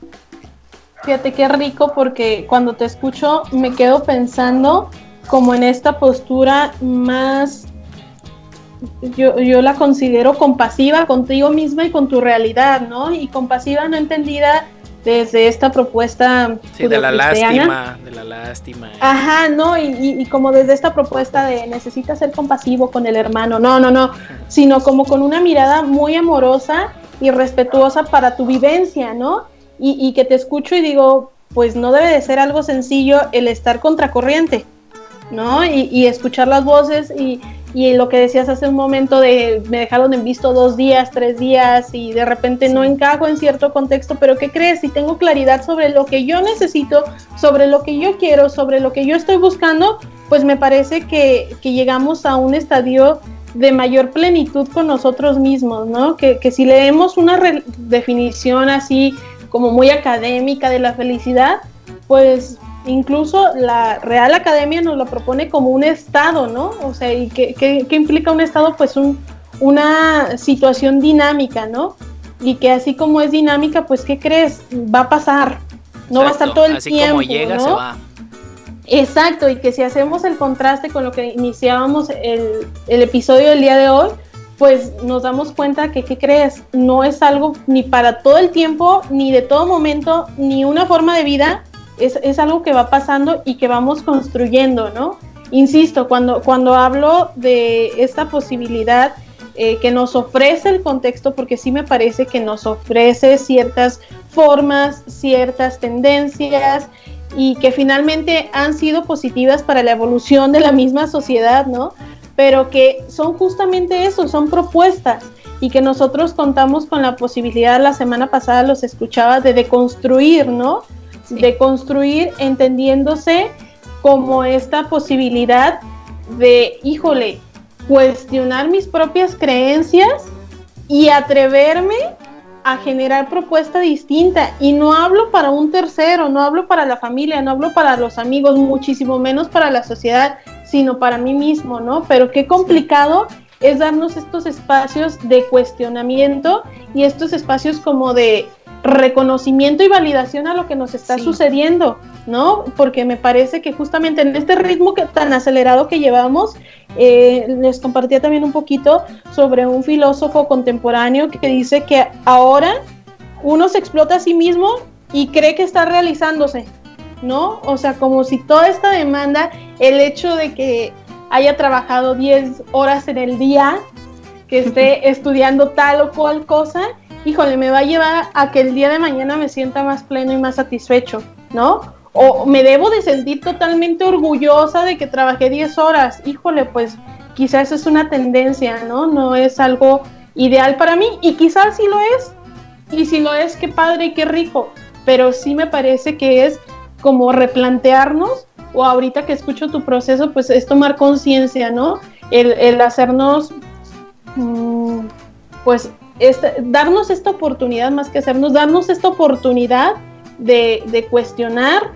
Fíjate qué rico porque cuando te escucho me quedo pensando como en esta postura más, yo, yo la considero compasiva contigo misma y con tu realidad, ¿no? Y compasiva no entendida desde esta propuesta sí, de la lástima, de la lástima. Ajá, no, y, como desde esta propuesta de necesitas ser compasivo con el hermano, no, no, no, sino como con una mirada muy amorosa y respetuosa para tu vivencia, ¿no? Y, y que te escucho y digo, pues no debe de ser algo sencillo el estar contracorriente, ¿no? Y, y escuchar las voces y, y lo que decías hace un momento de me dejaron en visto dos días, tres días y de repente no encajo en cierto contexto, pero ¿qué crees? Si tengo claridad sobre lo que yo necesito, sobre lo que yo quiero, sobre lo que yo estoy buscando, pues me parece que, llegamos a un estadio de mayor plenitud con nosotros mismos, ¿no? Que, que si leemos una definición así como muy académica de la felicidad, pues incluso la Real Academia nos lo propone como un estado, ¿no? O sea, ¿y qué, implica un estado? Pues un, una situación dinámica, ¿no? Y que así como es dinámica, pues ¿qué crees? Va a pasar, no va a estar todo el así tiempo. Como llega, se va. Exacto, y que si hacemos el contraste con lo que iniciábamos el, el episodio del día de hoy, pues nos damos cuenta que, ¿qué crees? No es algo ni para todo el tiempo, ni de todo momento, ni una forma de vida, es, algo que va pasando y que vamos construyendo, ¿no? Insisto, cuando, cuando hablo de esta posibilidad eh, que nos ofrece el contexto, porque sí me parece que nos ofrece ciertas formas, ciertas tendencias y que finalmente han sido positivas para la evolución de la misma sociedad, ¿no? Pero que son justamente eso, son propuestas y que nosotros contamos con la posibilidad, la semana pasada los escuchaba, de deconstruir, ¿no? De construir entendiéndose como esta posibilidad de, híjole, cuestionar mis propias creencias y atreverme a generar propuesta distinta. Y no hablo para un tercero, no hablo para la familia, no hablo para los amigos, muchísimo menos para la sociedad, sino para mí mismo, ¿no? Pero qué complicado es darnos estos espacios de cuestionamiento y estos espacios como de reconocimiento y validación a lo que nos está sucediendo, ¿no? Porque me parece que justamente en este ritmo que, tan acelerado que llevamos, eh, les compartía también un poquito sobre un filósofo contemporáneo que dice que ahora uno se explota a sí mismo y cree que está realizándose, ¿no? O sea, como si toda esta demanda, el hecho de que haya trabajado 10 horas en el día, que esté [LAUGHS] estudiando tal o cual cosa, híjole, me va a llevar a que el día de mañana me sienta más pleno y más satisfecho, ¿no? O me debo de sentir totalmente orgullosa de que trabajé 10 horas, híjole, pues quizás es una tendencia, ¿no? No es algo ideal para mí y quizás sí lo es. Y si lo es, qué padre y qué rico. Pero sí me parece que es como replantearnos o ahorita que escucho tu proceso, pues es tomar conciencia, ¿no? El, el hacernos, mm, pues, darnos esta oportunidad, más que hacernos, darnos esta oportunidad de, de cuestionar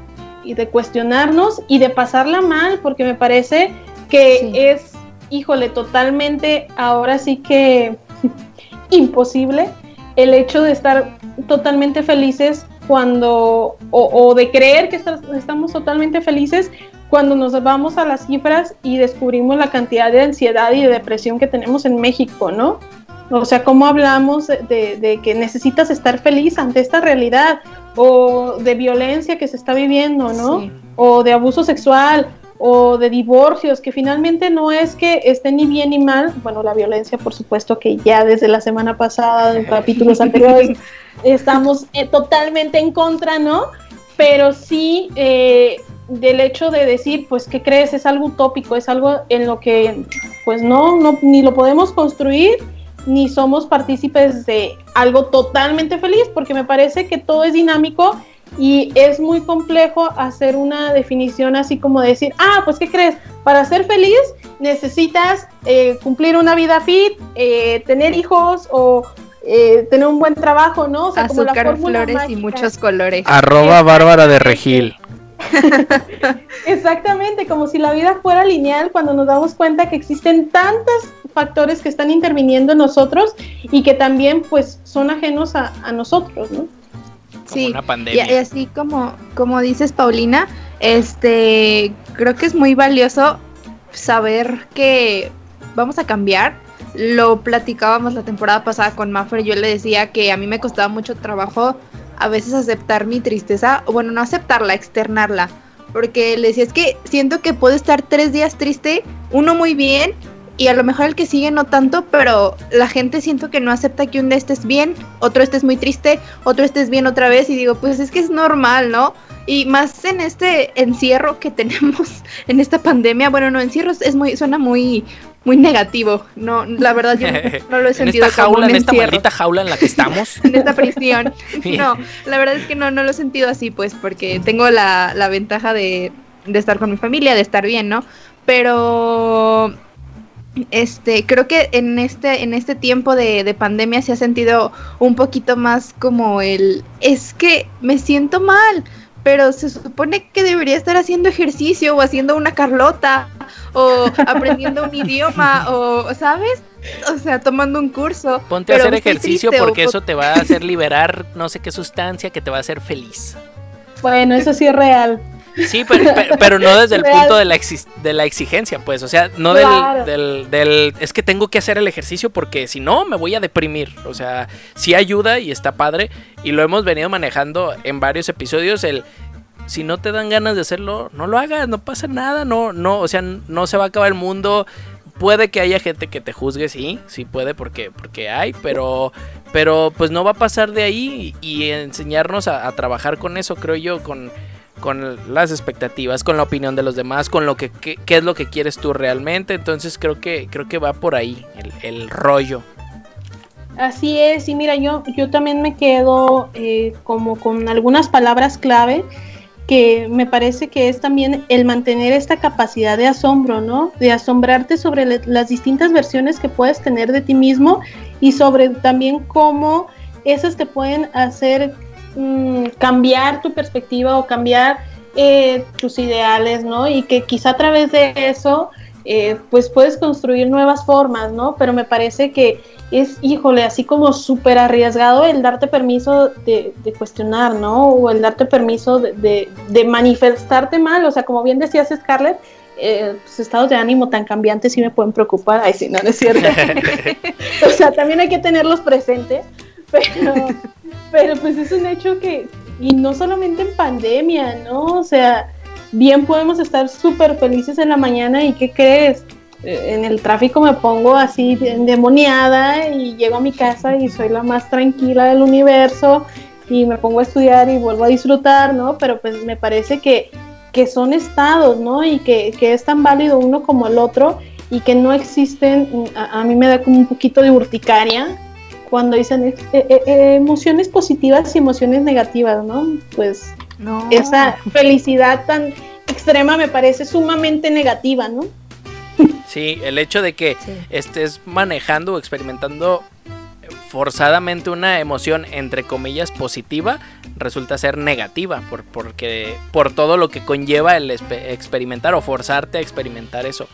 y de cuestionarnos y de pasarla mal, porque me parece que Sí. es, híjole, totalmente, ahora sí que [LAUGHS] imposible el hecho de estar totalmente felices cuando, o, o de creer que estamos totalmente felices cuando nos vamos a las cifras y descubrimos la cantidad de ansiedad y de depresión que tenemos en México, ¿no? O sea, cómo hablamos de, que necesitas estar feliz ante esta realidad o de violencia que se está viviendo, ¿no? Sí. o de abuso sexual o de divorcios, que finalmente no es que esté ni bien ni mal, bueno, la violencia por supuesto que ya desde la semana pasada, en [LAUGHS] capítulos anteriores, estamos eh, totalmente en contra, ¿no? Pero sí eh, del hecho de decir, pues, ¿qué crees? Es algo utópico, es algo en lo que, pues, no, no ni lo podemos construir, ni somos partícipes de algo totalmente feliz, porque me parece que todo es dinámico y es muy complejo hacer una definición así como decir, ah, pues ¿qué crees? Para ser feliz necesitas eh, cumplir una vida fit, eh, tener hijos o eh, tener un buen trabajo, ¿no? O sea, como la Azúcar, fórmula flores y muchos colores. Arroba Bárbara de Regil. [LAUGHS] Exactamente, como si la vida fuera lineal cuando nos damos cuenta que existen tantos factores que están interviniendo en nosotros y que también pues son ajenos a, a nosotros, ¿no? Como Sí, una Y, pandemia. y así como, como dices, Paulina, este, creo que es muy valioso saber que vamos a cambiar. Lo platicábamos la temporada pasada con Maffer. Yo le decía que a mí me costaba mucho trabajo a veces aceptar mi tristeza, o bueno, no aceptarla, externarla. Porque le decía, es que siento que puedo estar tres días triste, uno muy bien, y a lo mejor el que sigue no tanto, pero la gente siento que no acepta que un día estés bien, otro estés muy triste, otro estés bien otra vez, y digo, pues es que es normal, ¿no? Y más en este encierro que [LAUGHS] tenemos, en esta pandemia, bueno, no, encierro es muy, suena muy, muy negativo, no, la verdad yo [LAUGHS] no, lo he en sentido esta como jaula, un en esta maldita jaula en la que estamos. [LAUGHS] en esta prisión. [LAUGHS] No, la verdad es que no, no lo he sentido así, pues, porque tengo la, la ventaja de, de estar con mi familia, de estar bien, ¿no? Pero este, creo que en este, en este tiempo de, de pandemia se ha sentido un poquito más como el es que me siento mal. Pero se supone que debería estar haciendo ejercicio o haciendo una Carlota o aprendiendo un idioma o, ¿sabes? O sea, tomando un curso. Ponte a hacer ejercicio triste porque po- eso te va a hacer liberar no sé qué sustancia que te va a hacer feliz. Bueno, eso sí es real. Sí, pero, pero- pero no desde el punto de la, exis- de la exigencia, pues, o sea, no del- Claro. del, del, es que tengo que hacer el ejercicio porque si no me voy a deprimir, o sea, sí ayuda y está padre. Y lo hemos venido manejando en varios episodios, el si no te dan ganas de hacerlo, no lo hagas, no pasa nada, no, no, o sea, no se va a acabar el mundo, puede que haya gente que te juzgue, sí, sí puede porque, porque hay, pero, pero pues no va a pasar de ahí y, y enseñarnos a, a trabajar con eso, creo yo, con, con las expectativas, con la opinión de los demás, con lo que, es lo que quieres tú realmente, entonces creo que, creo que va por ahí el, el rollo. Así es, y mira, yo, yo también me quedo eh, como con algunas palabras clave que me parece que es también el mantener esta capacidad de asombro, ¿no? De asombrarte sobre las distintas versiones que puedes tener de ti mismo y sobre también cómo esas te pueden hacer mm, cambiar tu perspectiva o cambiar eh, tus ideales, ¿no? Y que quizá a través de eso, eh, pues puedes construir nuevas formas, ¿no? Pero me parece que es, híjole, así como súper arriesgado el darte permiso de, de cuestionar, ¿no? O el darte permiso de, de- de manifestarte mal, o sea, como bien decías Scarlett, eh, tus estados de ánimo tan cambiantes sí me pueden preocupar, ay, sí, no, no es cierto. [LAUGHS] [LAUGHS] o sea, también hay que tenerlos presentes, pero, pero pues es un hecho que, y no solamente en pandemia, ¿no? O sea, bien podemos estar súper felices en la mañana y ¿qué crees? Eh, En el tráfico me pongo así endemoniada y llego a mi casa y soy la más tranquila del universo y me pongo a estudiar y vuelvo a disfrutar, ¿no? Pero pues me parece que, que son estados, ¿no? Y que, que es tan válido uno como el otro y que no existen, a, a mí me da como un poquito de urticaria cuando dicen eh, eh, eh, emociones positivas y emociones negativas, ¿no? Pues No. esa felicidad tan extrema me parece sumamente negativa, ¿no? Sí, el hecho de que Sí. estés manejando o experimentando forzadamente una emoción entre comillas positiva resulta ser negativa por, porque por todo lo que conlleva el experimentar o forzarte a experimentar eso.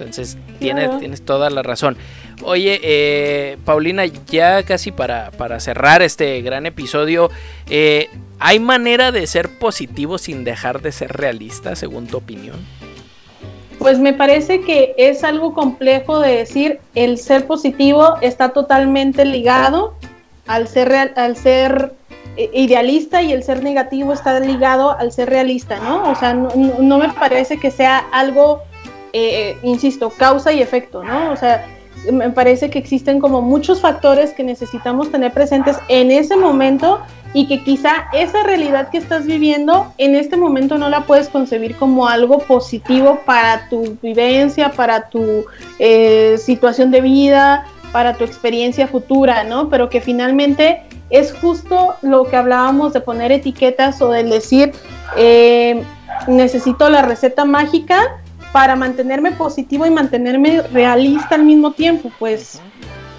Entonces tienes, Claro. tienes toda la razón. Oye, eh, Paulina, ya casi para, para cerrar este gran episodio, eh, ¿hay manera de ser positivo sin dejar de ser realista, según tu opinión? Pues me parece que es algo complejo de decir el ser positivo está totalmente ligado al ser real- al ser eh, idealista y el ser negativo está ligado al ser realista, ¿no? O sea, no me parece que sea algo, eh, insisto, causa y efecto, ¿no? O sea, me parece que existen como muchos factores que necesitamos tener presentes en ese momento y que quizá esa realidad que estás viviendo en este momento no la puedes concebir como algo positivo para tu vivencia, para tu eh, situación de vida, para tu experiencia futura, ¿no? Pero que finalmente es justo lo que hablábamos de poner etiquetas o del decir, eh, necesito la receta mágica para mantenerme positivo y mantenerme realista al mismo tiempo, pues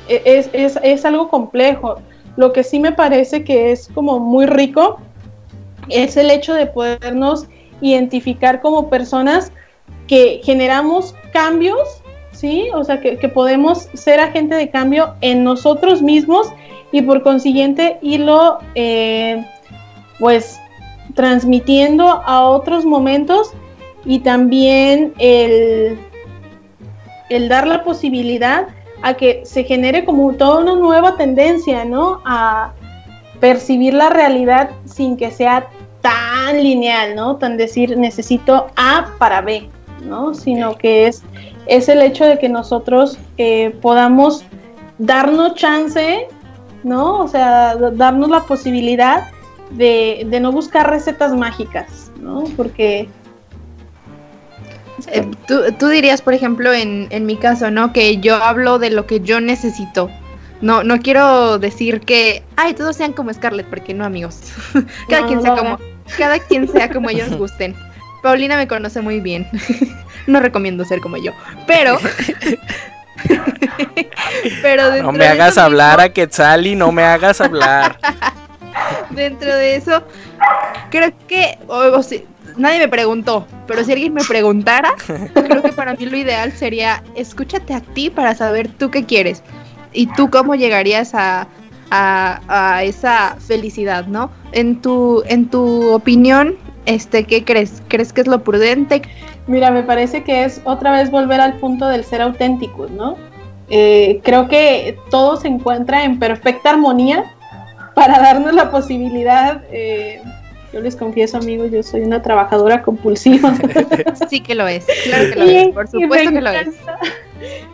e- es, es, es algo complejo. Lo que sí me parece que es como muy rico es el hecho de podernos identificar como personas que generamos cambios, ¿sí? O sea, que, que podemos ser agente de cambio en nosotros mismos y por consiguiente irlo, eh, pues, transmitiendo a otros momentos y también el, el dar la posibilidad a que se genere como toda una nueva tendencia, ¿no? A percibir la realidad sin que sea tan lineal, ¿no? Tan decir necesito A para B, ¿no? Sino que es, es el hecho de que nosotros eh, podamos darnos chance, ¿no? O sea, darnos la posibilidad de, de no buscar recetas mágicas, ¿no? Porque Eh, tú, tú dirías, por ejemplo, en, en mi caso, ¿no? Que yo hablo de lo que yo necesito. No, no quiero decir que, ay, todos sean como Scarlett, porque no, amigos. [LAUGHS] cada No, quien sea como, cada quien sea como [LAUGHS] ellos gusten. Paulina me conoce muy bien. [LAUGHS] no recomiendo ser como yo. Pero. pero No me hagas hablar a Quetzali, no me hagas hablar. dentro de eso, creo que, o- o si- nadie me preguntó, pero si alguien me preguntara, [LAUGHS] creo que para mí lo ideal sería escúchate a ti para saber tú qué quieres y tú cómo llegarías a, a- a esa felicidad, ¿no? En tu, en tu opinión, este, ¿qué crees? ¿Crees que es lo prudente? Mira, me parece que es otra vez volver al punto del ser auténticos, ¿no? Eh, creo que todo se encuentra en perfecta armonía para darnos la posibilidad. eh, yo les confieso, amigos, yo soy una trabajadora compulsiva. [LAUGHS] Sí que lo es, claro que lo Y- es, por supuesto que lo es.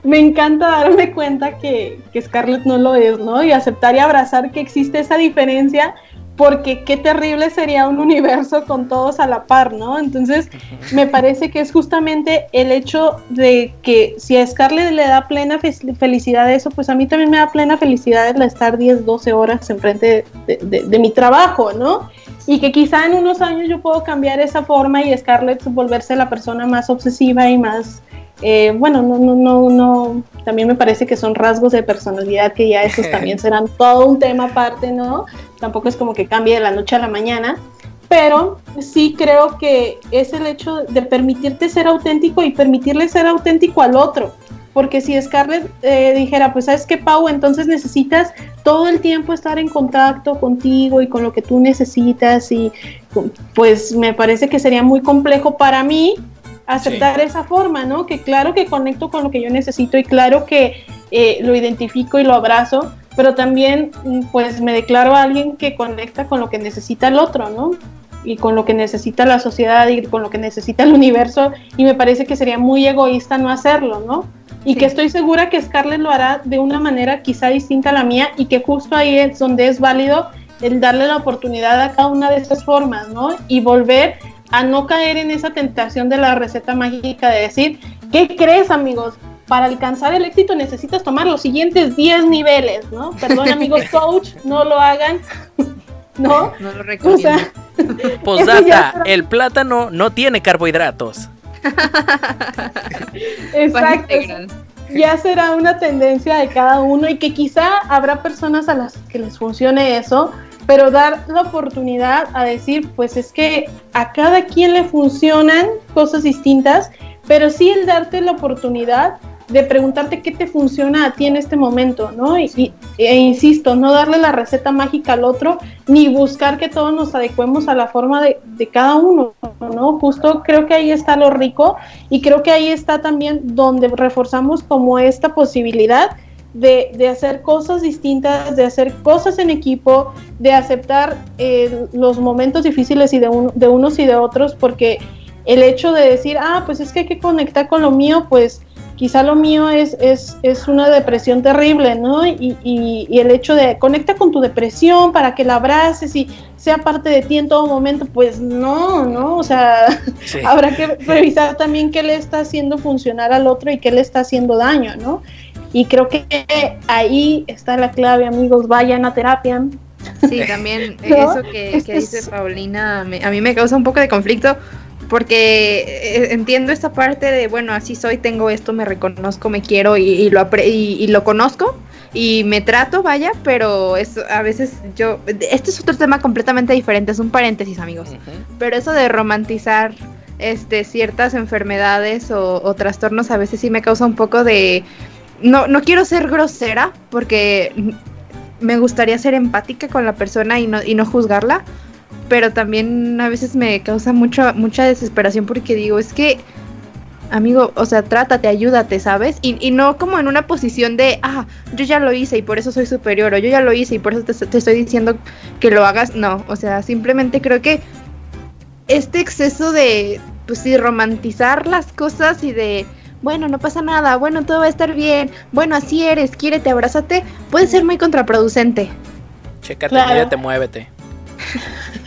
Me encanta darme cuenta que, que Scarlett no lo es, ¿no? Y aceptar y abrazar que existe esa diferencia, porque qué terrible sería un universo con todos a la par, ¿no? Entonces, me parece que es justamente el hecho de que si a Scarlett le da plena fe- felicidad eso, pues a mí también me da plena felicidad el estar 10, 12 horas enfrente de, de, de mi trabajo, ¿no? Y que quizá en unos años yo puedo cambiar esa forma y Scarlett volverse la persona más obsesiva y más eh, bueno, no, no, no, no, también me parece que son rasgos de personalidad que ya esos [LAUGHS] también serán todo un tema aparte, ¿no? Tampoco es como que cambie de la noche a la mañana, pero sí creo que es el hecho de permitirte ser auténtico y permitirle ser auténtico al otro. Porque si Scarlett eh, dijera, pues sabes qué, Pau, entonces necesitas todo el tiempo estar en contacto contigo y con lo que tú necesitas y pues me parece que sería muy complejo para mí aceptar esa forma, ¿no? Que claro que conecto con lo que yo necesito y claro que eh, lo identifico y lo abrazo, pero también mm, pues me declaro a alguien que conecta con lo que necesita el otro, ¿no? Y con lo que necesita la sociedad y con lo que necesita el universo y me parece que sería muy egoísta no hacerlo, ¿no? Y Sí. que estoy segura que Scarlett lo hará de una manera quizá distinta a la mía y que justo ahí es donde es válido el darle la oportunidad a cada una de esas formas, ¿no? Y volver a no caer en esa tentación de la receta mágica de decir, ¿qué crees amigos? Para alcanzar el éxito necesitas tomar los siguientes 10 niveles, ¿no? Perdón amigos [LAUGHS] coach, no lo hagan, [LAUGHS] ¿no? No lo O recomiendo. [LAUGHS] sea, Posdata, el plátano no tiene carbohidratos. Exacto. Ya será una tendencia de cada uno y que quizá habrá personas a las que les funcione eso, pero dar la oportunidad a decir, pues es que a cada quien le funcionan cosas distintas, pero sí el darte la oportunidad de preguntarte qué te funciona a ti en este momento, ¿no? Y, e insisto, no darle la receta mágica al otro, ni buscar que todos nos adecuemos a la forma de, de, cada uno, ¿no? Justo creo que ahí está lo rico y creo que ahí está también donde reforzamos como esta posibilidad de, de hacer cosas distintas, de hacer cosas en equipo, de aceptar eh, los momentos difíciles y de, un, de unos y de otros, porque el hecho de decir, ah, pues es que hay que conectar con lo mío, pues quizá lo mío es, es, es una depresión terrible, ¿no? Y, y, el hecho de conecta con tu depresión para que la abraces y sea parte de ti en todo momento, pues no, ¿no? O sea, [LAUGHS] habrá que revisar también qué le está haciendo funcionar al otro y qué le está haciendo daño, ¿no? Y creo que ahí está la clave, amigos, vayan a terapia. Sí, [LAUGHS] también eso que, que dice Paulina, a mí me causa un poco de conflicto porque eh, entiendo esta parte de, bueno, así soy, tengo esto, me reconozco, me quiero y, lo, y, lo conozco y me trato, vaya, pero es, a veces yo, este es otro tema completamente diferente, es un paréntesis, amigos, pero eso de romantizar este, ciertas enfermedades o, trastornos a veces sí me causa un poco de... No, no quiero ser grosera porque me gustaría ser empática con la persona y no, y no juzgarla, pero también a veces me causa mucho, mucha desesperación porque digo, es que, amigo, o sea, trátate, ayúdate, ¿sabes? Y, y, no como en una posición de, ah, yo ya lo hice y por eso soy superior, o yo ya lo hice y por eso te, te estoy diciendo que lo hagas. No, o sea, simplemente creo que este exceso de, pues sí, romantizar las cosas y de, bueno, no pasa nada, bueno, todo va a estar bien, bueno, así eres, quiérete, abrázate, puede ser muy contraproducente. Chécate, claro. te muévete.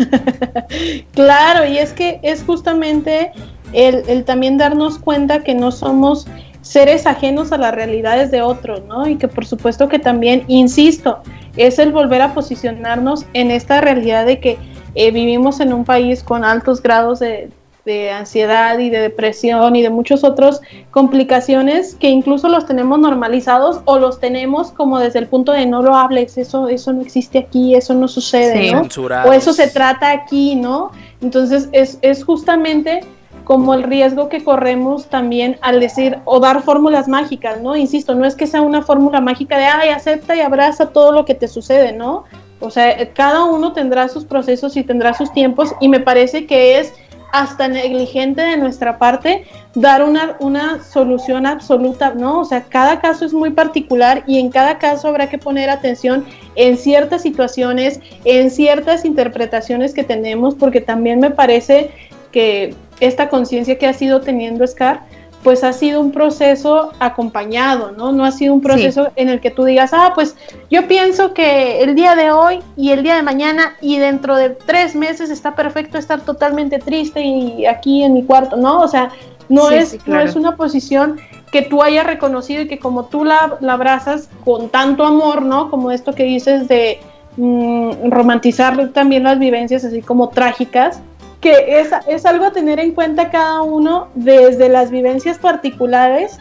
[LAUGHS] claro, y es que es justamente el, también darnos cuenta que no somos seres ajenos a las realidades de otros, ¿no? Y que por supuesto que también, insisto, es el volver a posicionarnos en esta realidad de que eh, vivimos en un país con altos grados de, de ansiedad y de depresión y de muchas otras complicaciones que incluso los tenemos normalizados o los tenemos como desde el punto de no lo hables, eso, eso no existe aquí, eso no sucede, ¿no? O eso se trata aquí, ¿no? Entonces es, es justamente como el riesgo que corremos también al decir o dar fórmulas mágicas, ¿no? Insisto, no es que sea una fórmula mágica de, ay, acepta y abraza todo lo que te sucede, ¿no? O sea, cada uno tendrá sus procesos y tendrá sus tiempos y me parece que es hasta negligente de nuestra parte dar una, una solución absoluta, ¿no? O sea, cada caso es muy particular y en cada caso habrá que poner atención en ciertas situaciones, en ciertas interpretaciones que tenemos, porque también me parece que esta conciencia que ha sido teniendo Scar, pues ha sido un proceso acompañado, ¿no? No ha sido un proceso en el que tú digas, ah, pues yo pienso que el día de hoy y el día de mañana y dentro de tres meses está perfecto estar totalmente triste y aquí en mi cuarto, ¿no? O sea, no, es, no es una posición que tú hayas reconocido y que como tú la, la abrazas con tanto amor, ¿no? Como esto que dices de mm, romantizar también las vivencias así como trágicas, que es, es algo a tener en cuenta cada uno desde las vivencias particulares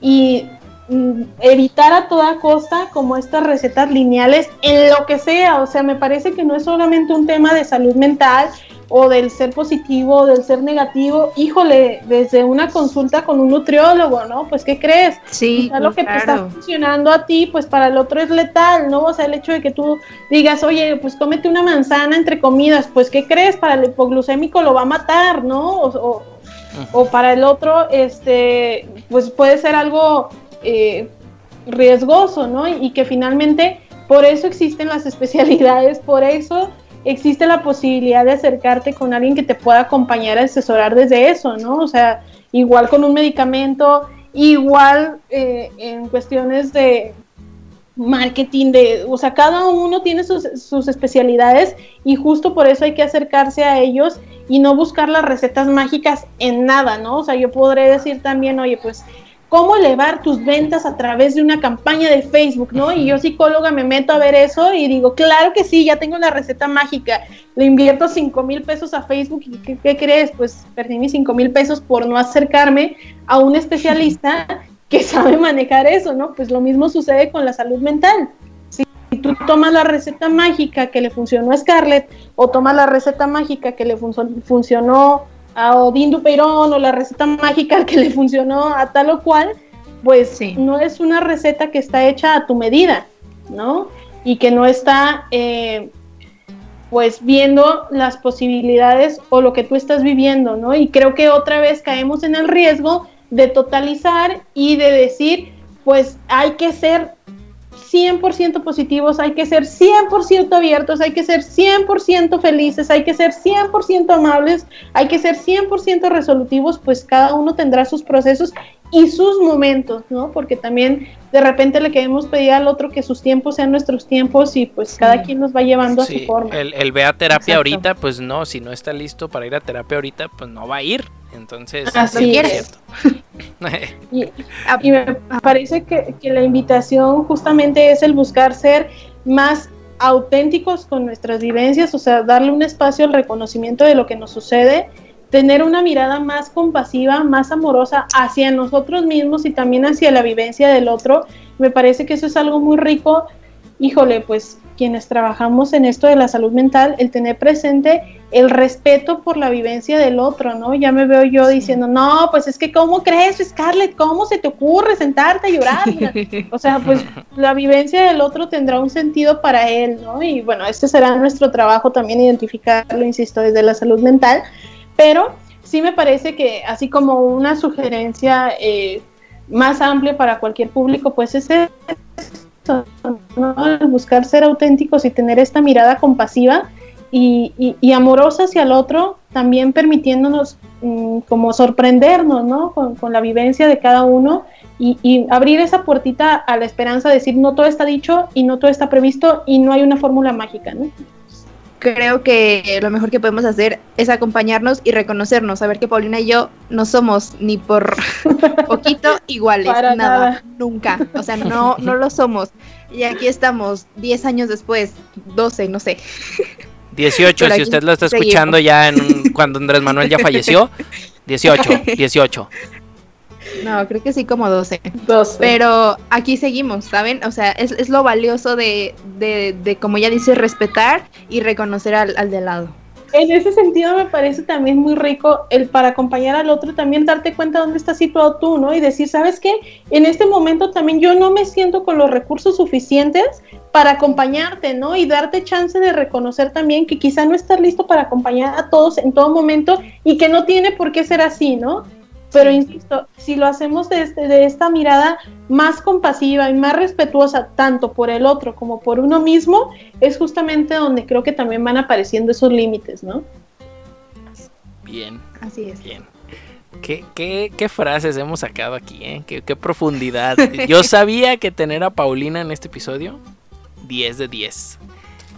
y evitar a toda costa como estas recetas lineales en lo que sea, o sea, me parece que no es solamente un tema de salud mental o del ser positivo o del ser negativo, híjole, desde una consulta con un nutriólogo, ¿no? Pues, ¿qué crees? Sí, lo que te está funcionando a ti, pues para el otro es letal, ¿no? O sea, el hecho de que tú digas, oye, pues cómete una manzana entre comidas, pues, ¿qué crees? Para el hipoglucémico lo va a matar, ¿no? O, o, para el otro, este, pues puede ser algo eh, riesgoso, ¿no? y que finalmente, por eso existen las [LAUGHS] especialidades, por eso existe la posibilidad de acercarte con alguien que te pueda acompañar a asesorar desde eso, ¿no? O sea, igual con un medicamento, igual eh, en cuestiones de marketing, de, o sea, cada uno tiene sus, sus especialidades y justo por eso hay que acercarse a ellos y no buscar las recetas mágicas en nada, ¿no? O sea, yo podré decir también, oye, pues cómo elevar tus ventas a través de una campaña de Facebook, ¿no? Y yo psicóloga me meto a ver eso y digo, claro que sí, ya tengo la receta mágica, le invierto 5 mil pesos a Facebook y ¿qué, crees? Pues perdí mis 5 mil pesos por no acercarme a un especialista que [LAUGHS] sabe manejar eso, ¿no? Pues lo mismo sucede con la salud mental. Si tú tomas la receta mágica que le funcionó a Scarlett o tomas la receta mágica que le funcionó a Odín Dupeirón o la receta mágica [LAUGHS] que le funcionó a tal o cual, pues no es una receta que está hecha a tu medida, ¿no? Y que no está, eh, pues, viendo las posibilidades o lo que tú estás viviendo, ¿no? Y creo que otra vez caemos en el riesgo de totalizar y de decir, pues hay que ser 100% positivos, hay que ser 100% abiertos, hay que ser 100% felices, hay que ser 100% amables, hay que ser 100% resolutivos, pues cada uno tendrá sus procesos y sus momentos, ¿no? Porque también de repente le queremos pedir al otro que sus tiempos sean nuestros tiempos y pues cada quien nos va llevando a su forma. El, el ve a terapia ahorita, pues no, si no está listo para ir a terapia ahorita, pues no va a ir. Entonces, Así es. [LAUGHS] y, y, me parece que, que la invitación justamente es el buscar ser más auténticos con nuestras vivencias, o sea, darle un espacio al reconocimiento de lo que nos sucede, tener una mirada más compasiva, más amorosa hacia nosotros mismos y también hacia la vivencia del otro. Me parece que eso es algo muy rico. Híjole, pues quienes trabajamos en esto de la salud mental, el tener presente el respeto por la vivencia del otro, ¿no? Ya me veo yo diciendo, no, pues es que, ¿cómo crees, Scarlett? ¿Cómo se te ocurre sentarte a llorar? o sea, pues [LAUGHS] la vivencia del otro tendrá un sentido para él, ¿no? Y bueno, este será nuestro trabajo también identificarlo, insisto, desde la salud mental, pero sí me parece que así como una sugerencia eh, más amplia para cualquier público, pues es buscar ser auténticos y tener esta mirada compasiva y, amorosa hacia el otro, también permitiéndonos mm, como sorprendernos ¿no? con, la vivencia de cada uno y, abrir esa puertita a la esperanza de decir no todo está dicho y no todo está previsto y no hay una fórmula mágica. ¿no? Creo que lo mejor que podemos hacer es acompañarnos y reconocernos, saber que Paulina y yo no somos ni por [LAUGHS] poquito iguales, nada, nunca, o sea, no, no lo somos. Y aquí estamos 10 años después, 12, no sé. 18, si usted lo está escuchando ya en cuando Andrés Manuel ya falleció. 18, 18. [LAUGHS] No, creo que sí como 12. 12. Pero aquí seguimos, ¿saben? O sea, es, lo valioso de, de, de, como ya dice, respetar y reconocer al, al de lado en ese sentido me parece también muy rico el para acompañar al otro, también darte cuenta dónde estás situado tú, ¿no? Y decir, ¿sabes qué? En este momento también yo no me siento con los recursos suficientes para acompañarte, ¿no? Y darte chance de reconocer también que quizá no estás listo para acompañar a todos en todo momento y que no tiene por qué ser así, ¿no? Pero insisto, si lo hacemos desde de esta mirada más compasiva y más respetuosa, tanto por el otro como por uno mismo, es justamente donde creo que también van apareciendo esos límites, ¿no? Bien. Así es. Bien. ¿Qué, qué, qué frases hemos sacado aquí, eh? ¿Qué, qué profundidad. Yo [LAUGHS] sabía que tener a Paulina en este episodio, 10 de 10.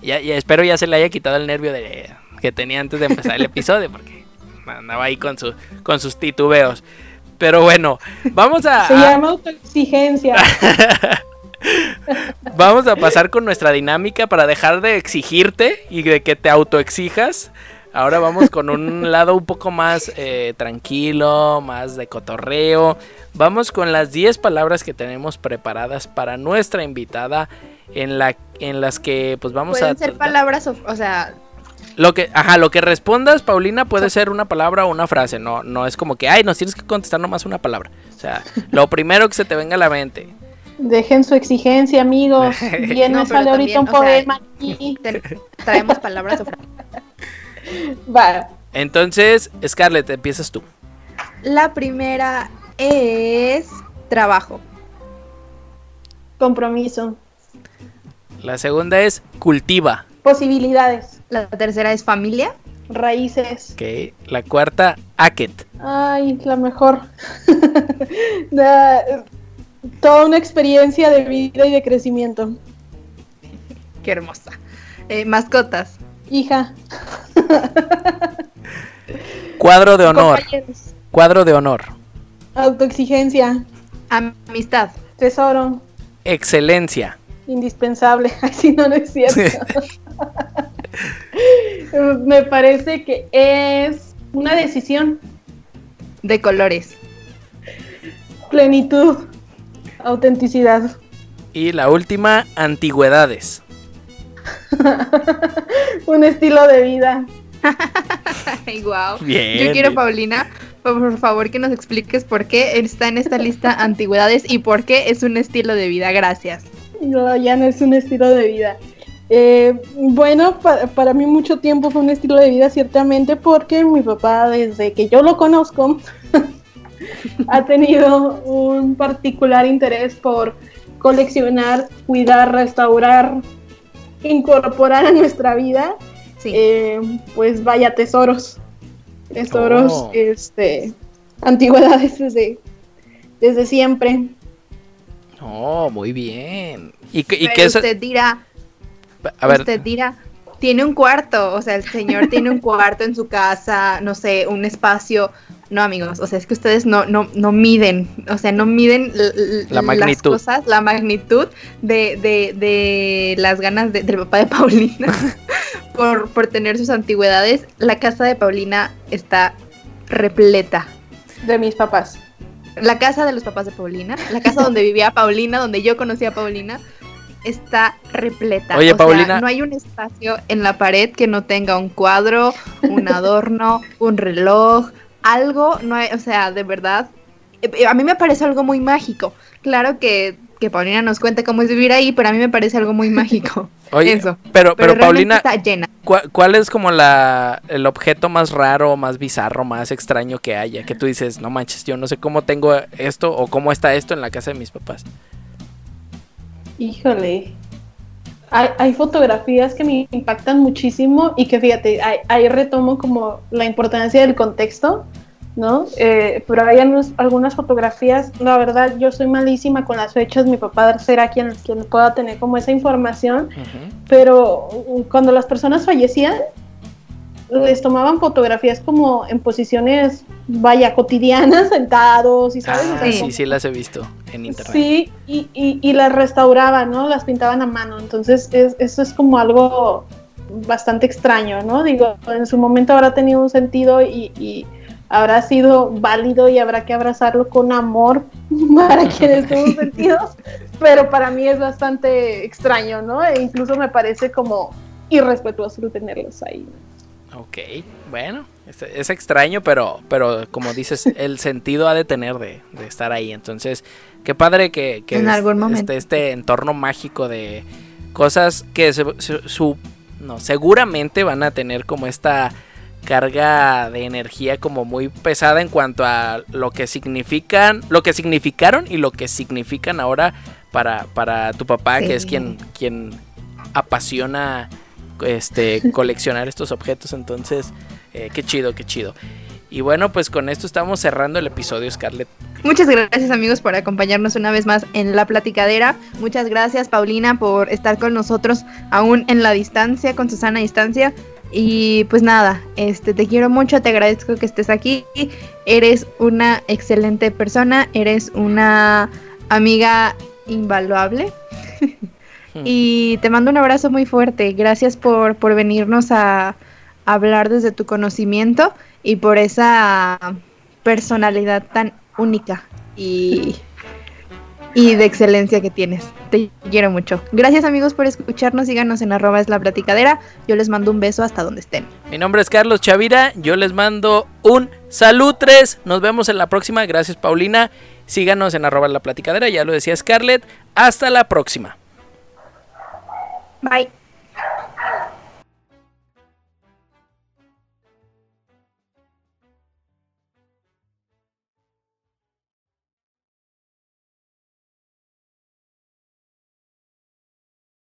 Ya, ya, espero ya se le haya quitado el nervio de, que tenía antes de empezar el [LAUGHS] episodio, porque andaba ahí con, su, con sus titubeos. Pero bueno, vamos a... Se llama autoexigencia. [LAUGHS] vamos a pasar con nuestra dinámica para dejar de exigirte y de que te autoexijas. Ahora vamos con un lado un poco más eh, tranquilo, más de cotorreo. Vamos con las 10 palabras que tenemos preparadas para nuestra invitada en, la, en las que pues vamos Pueden a... ser palabras, o sea, lo que, ajá, lo que respondas, Paulina, puede ser una palabra o una frase. No, no es como que, ay, nos tienes que contestar nomás una palabra. O sea, [LAUGHS] lo primero que se te venga a la mente. Dejen su exigencia, amigos. [LAUGHS] Bien, no, sale ahorita un poema [LAUGHS] aquí. Traemos palabras o Va. Entonces, Scarlett, empiezas tú. La primera es trabajo. Compromiso. La segunda es cultiva. Posibilidades. La tercera es familia. Raíces. Ok. La cuarta, Aket. Ay, la mejor. [LAUGHS] toda una experiencia de vida y de crecimiento. Qué hermosa. Eh, mascotas. Hija. [LAUGHS] Cuadro de honor. Cuadro de honor. Autoexigencia. Amistad. Tesoro. Excelencia. Indispensable. [LAUGHS] Así no, no es cierto. [LAUGHS] Me parece que es una decisión. De colores. Plenitud. Autenticidad. Y la última, antigüedades. [LAUGHS] Un estilo de vida. Ay, wow. Bien, Yo quiero, bien. Paulina, por favor, que nos expliques por qué está en esta lista antigüedades y por qué es un estilo de vida. Gracias. No, ya no es un estilo de vida. Eh, bueno, pa- para mí mucho tiempo fue un estilo de vida, ciertamente, porque mi papá, desde que yo lo conozco, [LAUGHS] ha tenido un particular interés por coleccionar, cuidar, restaurar, incorporar a nuestra vida, Sí. eh, pues vaya tesoros. Tesoros, Oh. este, antigüedades desde, desde siempre. Oh, muy bien. ¿Y, Pero qué es? usted dirá, A ver, usted dirá, tiene un cuarto, o sea, el señor tiene un cuarto en su casa, no sé, un espacio. No, amigos, o sea, es que ustedes no, no, no miden, o sea, no miden La magnitud. las cosas, la magnitud de, de, de las ganas de- del papá de Paulina [LAUGHS] por, por tener sus antigüedades. La casa de Paulina está repleta. De mis papás. La casa de los papás de Paulina, la casa donde [LAUGHS] vivía Paulina, donde yo conocí a Paulina, está repleta. Oye, O sea, Paulina. no hay un espacio en la pared que no tenga un cuadro, un adorno, [LAUGHS] un reloj, algo, no hay, o sea, de verdad, eh, a mí me parece algo muy mágico. Claro que, que Paulina nos cuente cómo es vivir ahí, pero a mí me parece algo muy mágico. [LAUGHS] oye, eso. pero, pero, Paulina, está llena. ¿cuál, cuál es como la, el objeto más raro, más bizarro, más extraño que haya? Que tú dices, no manches, yo no sé cómo tengo esto o cómo está esto en la casa de mis papás. Híjole. Hay, hay fotografías que me impactan muchísimo y que fíjate, ahí, ahí retomo como la importancia del contexto, ¿no? Eh, pero hay algunos- algunas fotografías, la verdad yo soy malísima con las fechas, mi papá será quien, quien pueda tener como esa información, pero cuando las personas fallecían, les tomaban fotografías como en posiciones, vaya, cotidianas, sentados y sabes, O Ah, sea, Sí. sí, sí las he visto en internet. Sí, y, y, y las restauraban, ¿no? Las pintaban a mano. Entonces, es- eso es como algo bastante extraño, ¿no? Digo, en su momento habrá tenido un sentido y, y habrá sido válido y habrá que abrazarlo con amor [LAUGHS] para quienes tuvo [LAUGHS] sentidos, pero para mí es bastante extraño, ¿no? E incluso me parece como irrespetuoso tenerlos ahí. Ok, bueno, es, es extraño, pero, pero como dices, [LAUGHS] el sentido ha de tener de, de estar ahí. Entonces, qué padre que, que En es- algún momento. esté este entorno mágico de cosas que se- su, su- no, seguramente van a tener como esta carga de energía como muy pesada en cuanto a lo que significan, lo que significaron y lo que significan ahora para, para tu papá, que es quien, quien apasiona este [LAUGHS] coleccionar estos objetos. Entonces, eh, qué chido, qué chido. Y bueno, pues con esto estamos cerrando el episodio, Scarlett. Muchas gracias amigos por acompañarnos una vez más en la platicadera. Muchas gracias Paulina por estar con nosotros aún en la distancia, con Susana a distancia. Y pues nada, este te quiero mucho, te agradezco que estés aquí. Eres una excelente persona, eres una amiga invaluable. y te mando un abrazo muy fuerte. Gracias por, por venirnos a hablar desde tu conocimiento y por esa personalidad tan única y, y de excelencia que tienes. Te quiero mucho. Gracias amigos por escucharnos. Síganos en arroba es la platicadera. Yo les mando un beso hasta donde estén. Mi nombre es Carlos Chavira, yo les mando un salud 3. Nos vemos en la próxima. Gracias, Paulina. Síganos en arroba la platicadera, ya lo decía Scarlett. Hasta la próxima. Bye.